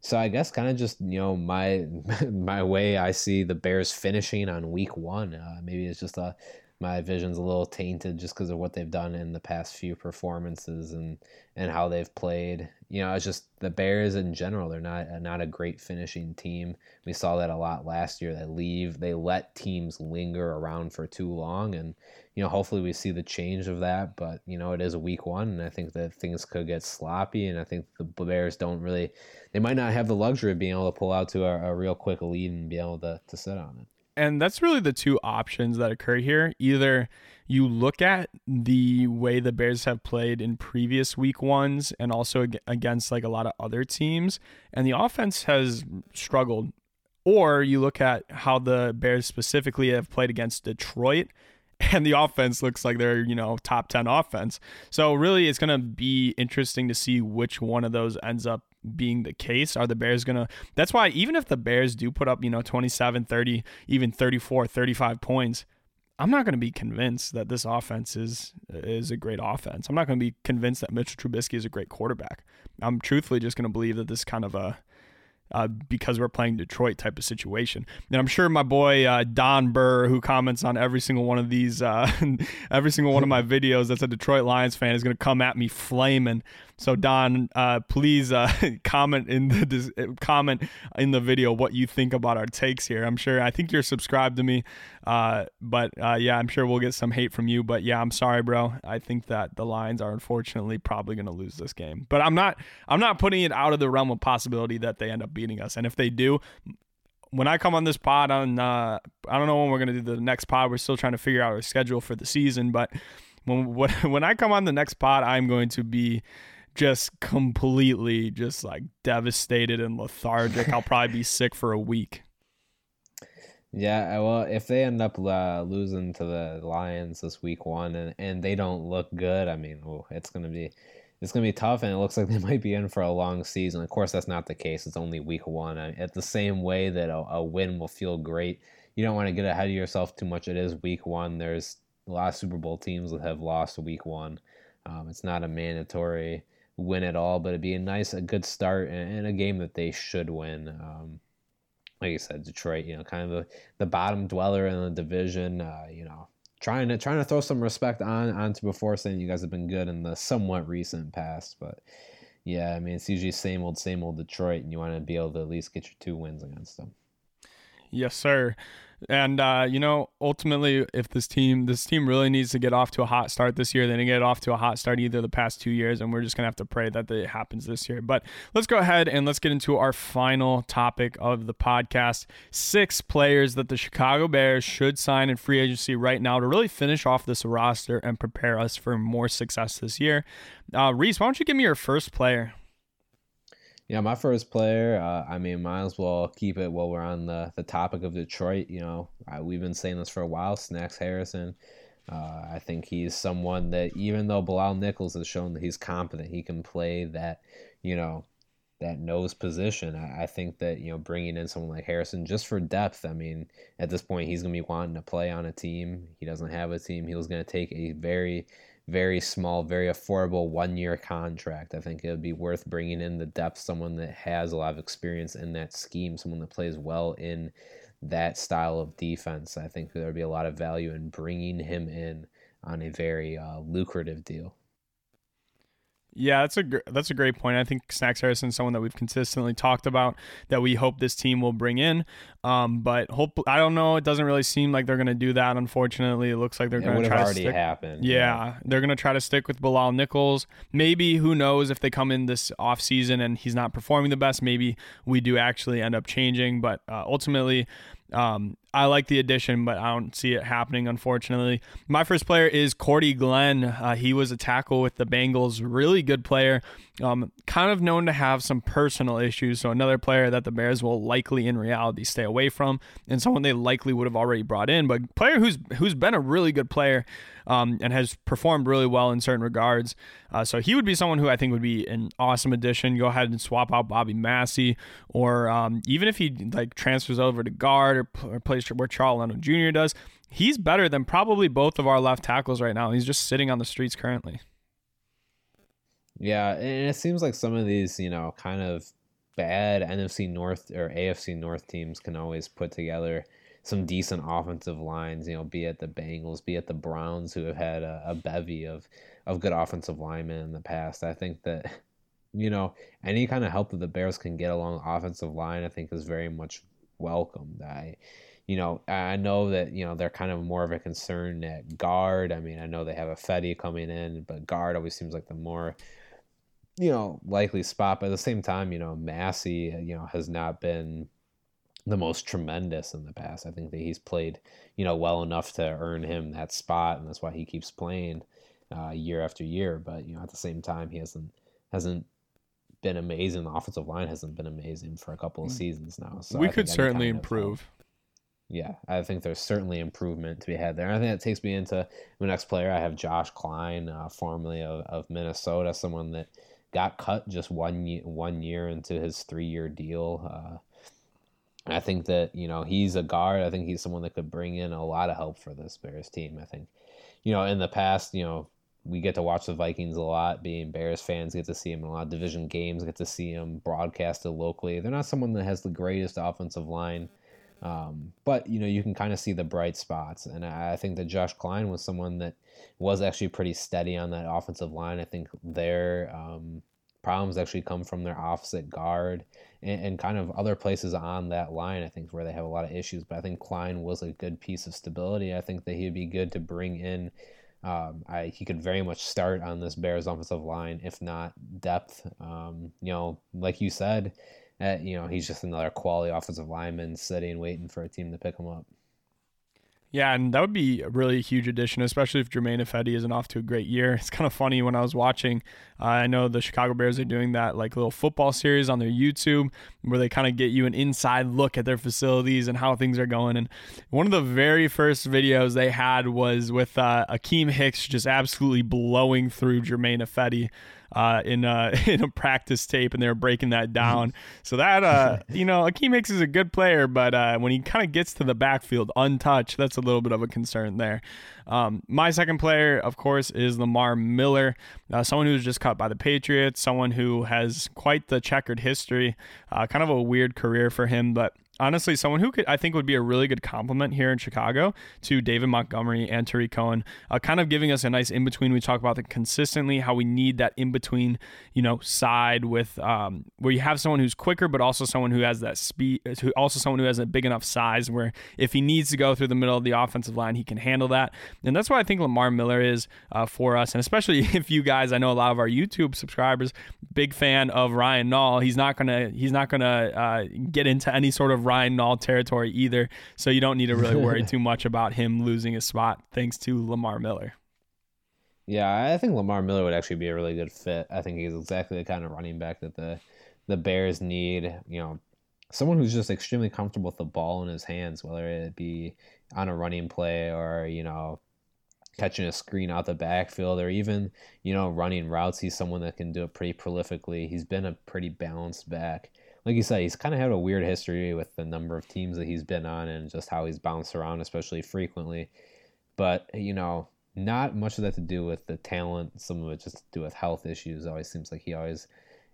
So I guess kind of just you know my my way I see the Bears finishing on week one. Uh, maybe it's just a my vision's a little tainted just because of what they've done in the past few performances and and how they've played. You know, it's just the Bears in general. They're not uh, not a great finishing team. We saw that a lot last year. They leave, they let teams linger around for too long, and you know, hopefully we see the change of that. But you know, it is a week one, and I think that things could get sloppy. And I think the Bears don't really, they might not have the luxury of being able to pull out to a, a real quick lead and be able to to sit on it and that's really the two options that occur here. Either you look at the way the Bears have played in previous week ones and also against like a lot of other teams, and the offense has struggled. Or you look at how the Bears specifically have played against Detroit, and the offense looks like they're, you know, top 10 offense. So really, it's going to be interesting to see which one of those ends up being the case are the bears going to that's why even if the bears do put up you know 27 30 even 34 35 points i'm not going to be convinced that this offense is is a great offense i'm not going to be convinced that mitchell trubisky is a great quarterback i'm truthfully just going to believe that this kind of a uh, because we're playing Detroit type of situation. And I'm sure my boy uh, Don Burr, who comments on every single one of these, uh, every single one of my videos, that's a Detroit Lions fan, is going to come at me flaming. So Don, uh, please uh, comment in the comment in the video what you think about our takes here. I'm sure I think you're subscribed to me, uh, but yeah, I'm sure we'll get some hate from you. But yeah, I'm sorry, bro. I think that the Lions are unfortunately probably going to lose this game. But I'm not. I'm not putting it out of the realm of possibility that they end up beating us. And if they do, when I come on this pod on, uh, I don't know when we're gonna do the next pod. We're still trying to figure out our schedule for the season, but when when I come on the next pod, I'm going to be just completely just like devastated and lethargic. I'll probably be sick for a week. Yeah, well, if they end up uh, losing to the Lions this week one and, and they don't look good, I mean, oh, it's gonna be it's gonna be tough, and it looks like they might be in for a long season. Of course, that's not the case. It's only week one. I at the same way that a, a win will feel great, you don't want to get ahead of yourself too much. It is week one. There's a lot of Super Bowl teams that have lost week one. Um, it's not a mandatory win at all, but it'd be a nice, a good start and, a game that they should win. Um, like I said, Detroit, you know, kind of the, the bottom dweller in the division. Uh, you know, trying to trying to throw some respect on onto before saying you guys have been good in the somewhat recent past, but yeah, I mean it's usually same old same old Detroit, and you want to be able to at least get your two wins against them. Yes, sir. And uh, you know, ultimately, if this team this team really needs to get off to a hot start this year, they didn't get off to a hot start either the past two years, and we're just gonna have to pray that it happens this year. But let's go ahead and let's get into our final topic of the podcast: six players that the Chicago Bears should sign in free agency right now to really finish off this roster and prepare us for more success this year. Uh, Reese, why don't you give me your first player? Yeah, my first player. Uh, I mean, might as well keep it while we're on the the topic of Detroit. You know, I, we've been saying this for a while. Snacks Harrison. Uh, I think he's someone that even though Bilal Nichols has shown that he's competent, he can play that, you know, that nose position. I, I think that you know bringing in someone like Harrison just for depth. I mean, at this point, he's gonna be wanting to play on a team. He doesn't have a team. He was gonna take a very very small, very affordable one year contract. I think it would be worth bringing in the depth, someone that has a lot of experience in that scheme, someone that plays well in that style of defense. I think there would be a lot of value in bringing him in on a very uh, lucrative deal. Yeah, that's a gr- that's a great point. I think Snacks Harrison is someone that we've consistently talked about that we hope this team will bring in. Um, but hope I don't know. It doesn't really seem like they're going to do that. Unfortunately, it looks like they're going to try already to stick. happened. Yeah, yeah. they're going to try to stick with Bilal Nichols. Maybe who knows if they come in this off season and he's not performing the best. Maybe we do actually end up changing. But uh, ultimately, um, I like the addition, but I don't see it happening, unfortunately. My first player is Cordy Glenn. Uh, he was a tackle with the Bengals, really good player, um, kind of known to have some personal issues. So, another player that the Bears will likely, in reality, stay away from, and someone they likely would have already brought in, but player who's who's been a really good player um, and has performed really well in certain regards. Uh, so, he would be someone who I think would be an awesome addition. Go ahead and swap out Bobby Massie, or um, even if he like transfers over to guard or, plays where Charles Leno Jr. does. He's better than probably both of our left tackles right now. He's just sitting on the streets currently. Yeah, and it seems like some of these, you know, kind of bad NFC North or AFC North teams can always put together some decent offensive lines, you know, be it the Bengals, be it the Browns, who have had a, a bevy of, of good offensive linemen in the past. I think that, you know, any kind of help that the Bears can get along the offensive line, I think is very much welcomed. I, you know, I know that, you know, they're kind of more of a concern at guard. I mean, I know they have Ifedi coming in, but guard always seems like the more, you know, likely spot. But at the same time, you know, Massie, you know, has not been the most tremendous in the past. I think that he's played, you know, well enough to earn him that spot, and that's why he keeps playing uh, year after year. But you know, at the same time, he hasn't hasn't been amazing. The offensive line hasn't been amazing for a couple of mm. seasons now. So we could certainly improve yeah, I think there's certainly improvement to be had there. I think that takes me into my next player. I have Josh Kline, uh, formerly of, of Minnesota, someone that got cut just one year, one year into his three year deal. Uh, I think that you know he's a guard. I think he's someone that could bring in a lot of help for this Bears team. I think, you know, in the past, you know, we get to watch the Vikings a lot. Being Bears fans, get to see them in a lot of division games. Get to see him broadcasted locally. They're not someone that has the greatest offensive line um, but you know, you can kind of see the bright spots, and I, I think that Josh Kline was someone that was actually pretty steady on that offensive line. I think their um, problems actually come from their opposite guard and, and, kind of other places on that line. I think where they have a lot of issues, but I think Kline was a good piece of stability. I think that he'd be good to bring in. Um, I, he could very much start on this Bears offensive line, if not depth. Um, you know, like you said, uh, you know, he's just another quality offensive lineman sitting waiting for a team to pick him up. Yeah, and that would be a really huge addition, especially if Germain Ifedi isn't off to a great year. It's kind of funny when I was watching. Uh, I know the Chicago Bears are doing that like little football series on their YouTube where they kind of get you an inside look at their facilities and how things are going. And one of the very first videos they had was with uh, Akiem Hicks just absolutely blowing through Germain Ifedi uh, in uh, in a practice tape, and they were breaking that down. so that uh, you know, Akiem Hicks is a good player, but uh, when he kind of gets to the backfield untouched, that's a little bit of a concern there. Um, my second player, of course, is Lamar Miller, uh, someone who was just cut by the Patriots, someone who has quite the checkered history, uh, kind of a weird career for him, but honestly someone who could I think would be a really good compliment here in Chicago to David Montgomery and Tarik Cohen, uh, kind of giving us a nice in between. We talk about the consistently how we need that in between, you know, side with um, where you have someone who's quicker, but also someone who has that speed, who also someone who has a big enough size where if he needs to go through the middle of the offensive line, he can handle that. And that's why I think Lamar Miller is uh, for us, and especially if you guys, I know a lot of our YouTube subscribers, big fan of Ryan Nall. He's not gonna he's not gonna uh, get into any sort of Ryan Nall territory either. So you don't need to really worry too much about him losing his spot thanks to Lamar Miller. Yeah, I think Lamar Miller would actually be a really good fit. I think he's exactly the kind of running back that the the Bears need. You know, someone who's just extremely comfortable with the ball in his hands, whether it be on a running play or you know catching a screen out the backfield or even you know running routes. He's someone that can do it pretty prolifically. He's been a pretty balanced back like you said, he's kind of had a weird history with the number of teams that he's been on and just how he's bounced around, especially frequently. But, you know, not much of that to do with the talent. Some of it just to do with health issues. It always seems like he always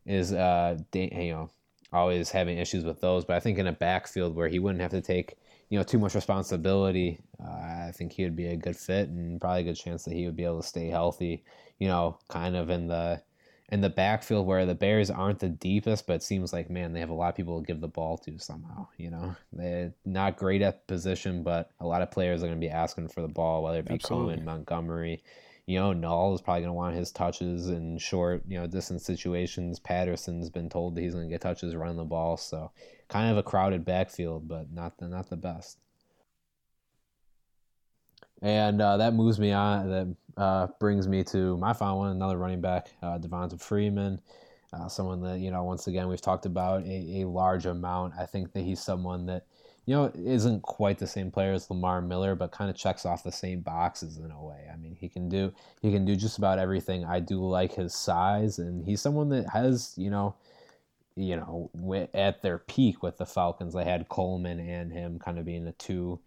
is, uh, you know, always having issues with those. But I think in a backfield where he wouldn't have to take, you know, too much responsibility, uh, I think he would be a good fit and probably a good chance that he would be able to stay healthy, you know, kind of in the in the backfield where the Bears aren't the deepest, but it seems like man, they have a lot of people to give the ball to somehow. You know, they're not great at position, but a lot of players are going to be asking for the ball, whether it be Absolutely. Cohen, Montgomery. You know, Nall is probably going to want his touches in short, you know, distance situations. Patterson's been told that he's going to get touches running the ball, so kind of a crowded backfield, but not the not the best. And uh, that moves me on. That uh, brings me to my final one, another running back, uh, Devonta Freeman. Uh, someone that, you know, once again, we've talked about a, a large amount. I think that he's someone that, you know, isn't quite the same player as Lamar Miller, but kind of checks off the same boxes in a way. I mean, he can do he can do just about everything. I do like his size, and he's someone that has, you know, you know, at their peak with the Falcons, they had Coleman and him kind of being a two,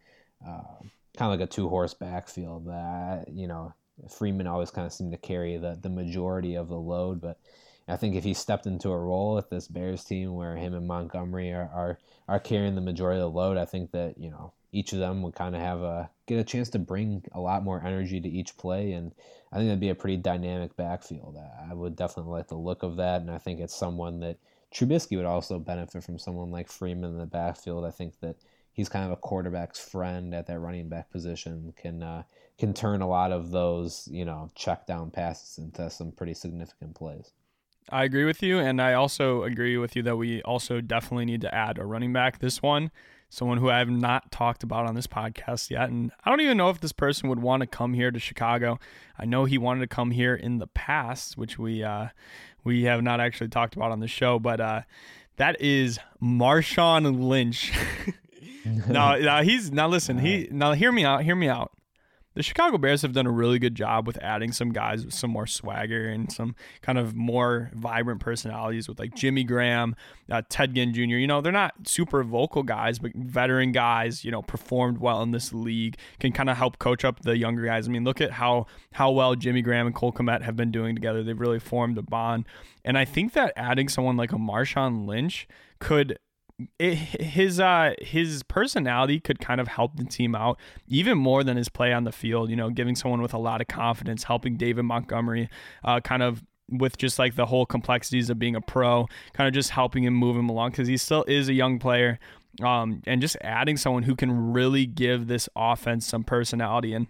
uh, kind of like a two horse backfield. That you know, Freeman always kind of seemed to carry the, the majority of the load. But I think if he stepped into a role with this Bears team where him and Montgomery are, are, are carrying the majority of the load, I think that, you know, each of them would kind of have a get a chance to bring a lot more energy to each play and I think that'd be a pretty dynamic backfield. I would definitely like the look of that and I think it's someone that Trubisky would also benefit from someone like Freeman in the backfield. I think that he's kind of a quarterback's friend at that running back position. Can uh, can turn a lot of those you know check down passes into some pretty significant plays. I agree with you, and I also agree with you that we also definitely need to add a running back. This one, someone who I have not talked about on this podcast yet, and I don't even know if this person would want to come here to Chicago. I know he wanted to come here in the past, which we uh, we have not actually talked about on the show, but uh, that is Marshawn Lynch. now, no, he's now listen. He now hear me out. Hear me out. The Chicago Bears have done a really good job with adding some guys with some more swagger and some kind of more vibrant personalities with like Jimmy Graham, uh, Ted Ginn Jr. You know, they're not super vocal guys, but veteran guys, you know, performed well in this league, can kind of help coach up the younger guys. I mean, look at how how well Jimmy Graham and Cole Kmet have been doing together. They've really formed a bond. And I think that adding someone like a Marshawn Lynch could it, his uh his personality could kind of help the team out even more than his play on the field. You know, giving someone with a lot of confidence, helping David Montgomery, uh, kind of with just like the whole complexities of being a pro, kind of just helping him move him along because he still is a young player. Um, and just adding someone who can really give this offense some personality. And,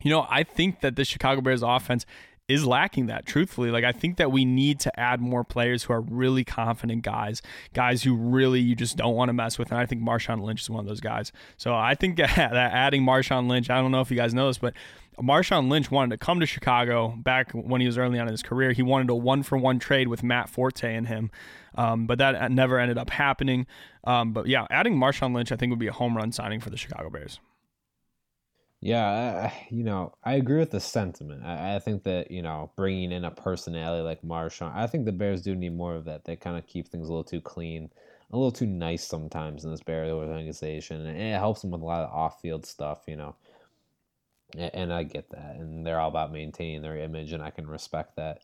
you know, I think that the Chicago Bears offense is lacking that truthfully like i think that we need to add more players who are really confident guys guys who really you just don't want to mess with and i think marshawn lynch is one of those guys so i think that adding marshawn lynch i don't know if you guys know this but Marshawn Lynch wanted to come to Chicago back when he was early on in his career. He wanted a one for one trade with Matt Forte and him, um, but that never ended up happening. Um, but yeah, adding Marshawn Lynch, I think, would be a home run signing for the Chicago Bears. Yeah, you know, I agree with the sentiment. I, I, think that you know, bringing in a personality like Marshawn, I think the Bears do need more of that. They kind of keep things a little too clean, a little too nice sometimes in this Bears organization, and it helps them with a lot of off-field stuff. You know, and, and I get that, and they're all about maintaining their image, and I can respect that.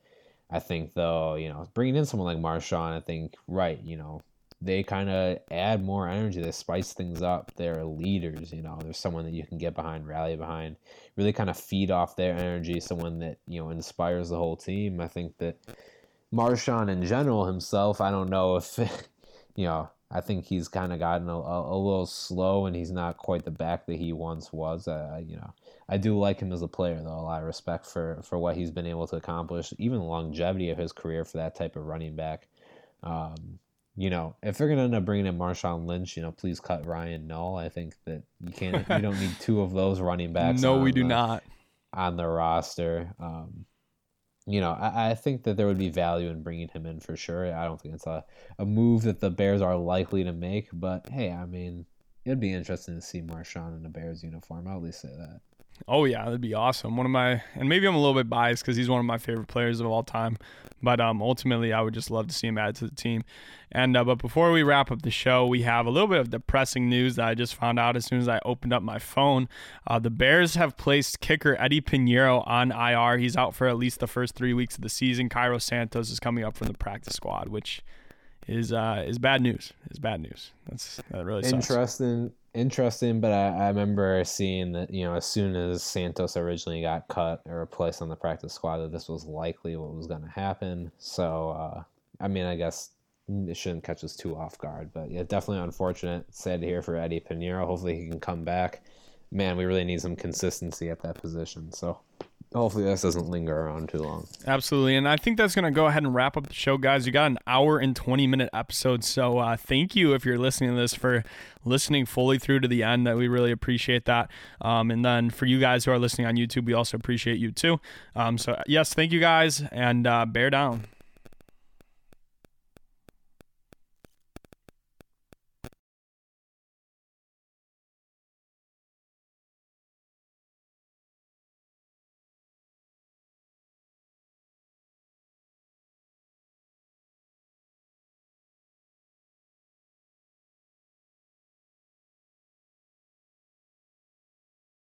I think though, you know, bringing in someone like Marshawn, I think right, you know, they kind of add more energy. They spice things up. They're leaders, you know. There's someone that you can get behind, rally behind, really kind of feed off their energy. Someone that you know inspires the whole team. I think that Marshawn in general himself. I don't know if you know. I think he's kind of gotten a, a, a, little slow, and he's not quite the back that he once was. Uh, you know, I do like him as a player, though. A lot of respect for for what he's been able to accomplish, even longevity of his career for that type of running back. Um, you know, if they're gonna end up bringing in Marshawn Lynch, you know, please cut Ryan Nall. I think that you can't, you don't need two of those running backs. no, we do the, not on the roster. Um, you know, I, I, think that there would be value in bringing him in for sure. I don't think it's a, a move that the Bears are likely to make, but hey, I mean, it'd be interesting to see Marshawn in a Bears uniform. I'll at least say that. Oh yeah, that'd be awesome. One of my and maybe I'm a little bit biased because he's one of my favorite players of all time, but um, ultimately I would just love to see him add to the team. And uh, but before we wrap up the show, we have a little bit of depressing news that I just found out as soon as I opened up my phone. Uh, the Bears have placed kicker Eddy Piñeiro on IR. He's out for at least the first three weeks of the season. Cairo Santos is coming up from the practice squad, which is uh, is bad news. Is bad news. That's that really interesting interesting, but I, I remember seeing that, you know, as soon as Santos originally got cut or replaced on the practice squad, that this was likely what was going to happen. So, uh, I mean, I guess it shouldn't catch us too off guard, but yeah, definitely unfortunate. Sad to hear for Eddy Piñeiro. Hopefully he can come back. Man, we really need some consistency at that position. So hopefully this doesn't linger around too long. Absolutely. And I think that's going to go ahead and wrap up the show, guys. You got an hour and 20 minute episode. So uh, thank you if you're listening to this for listening fully through to the end. That we really appreciate that. Um, and then for you guys who are listening on YouTube, we also appreciate you too. Um, so, yes, thank you guys and uh, bear down.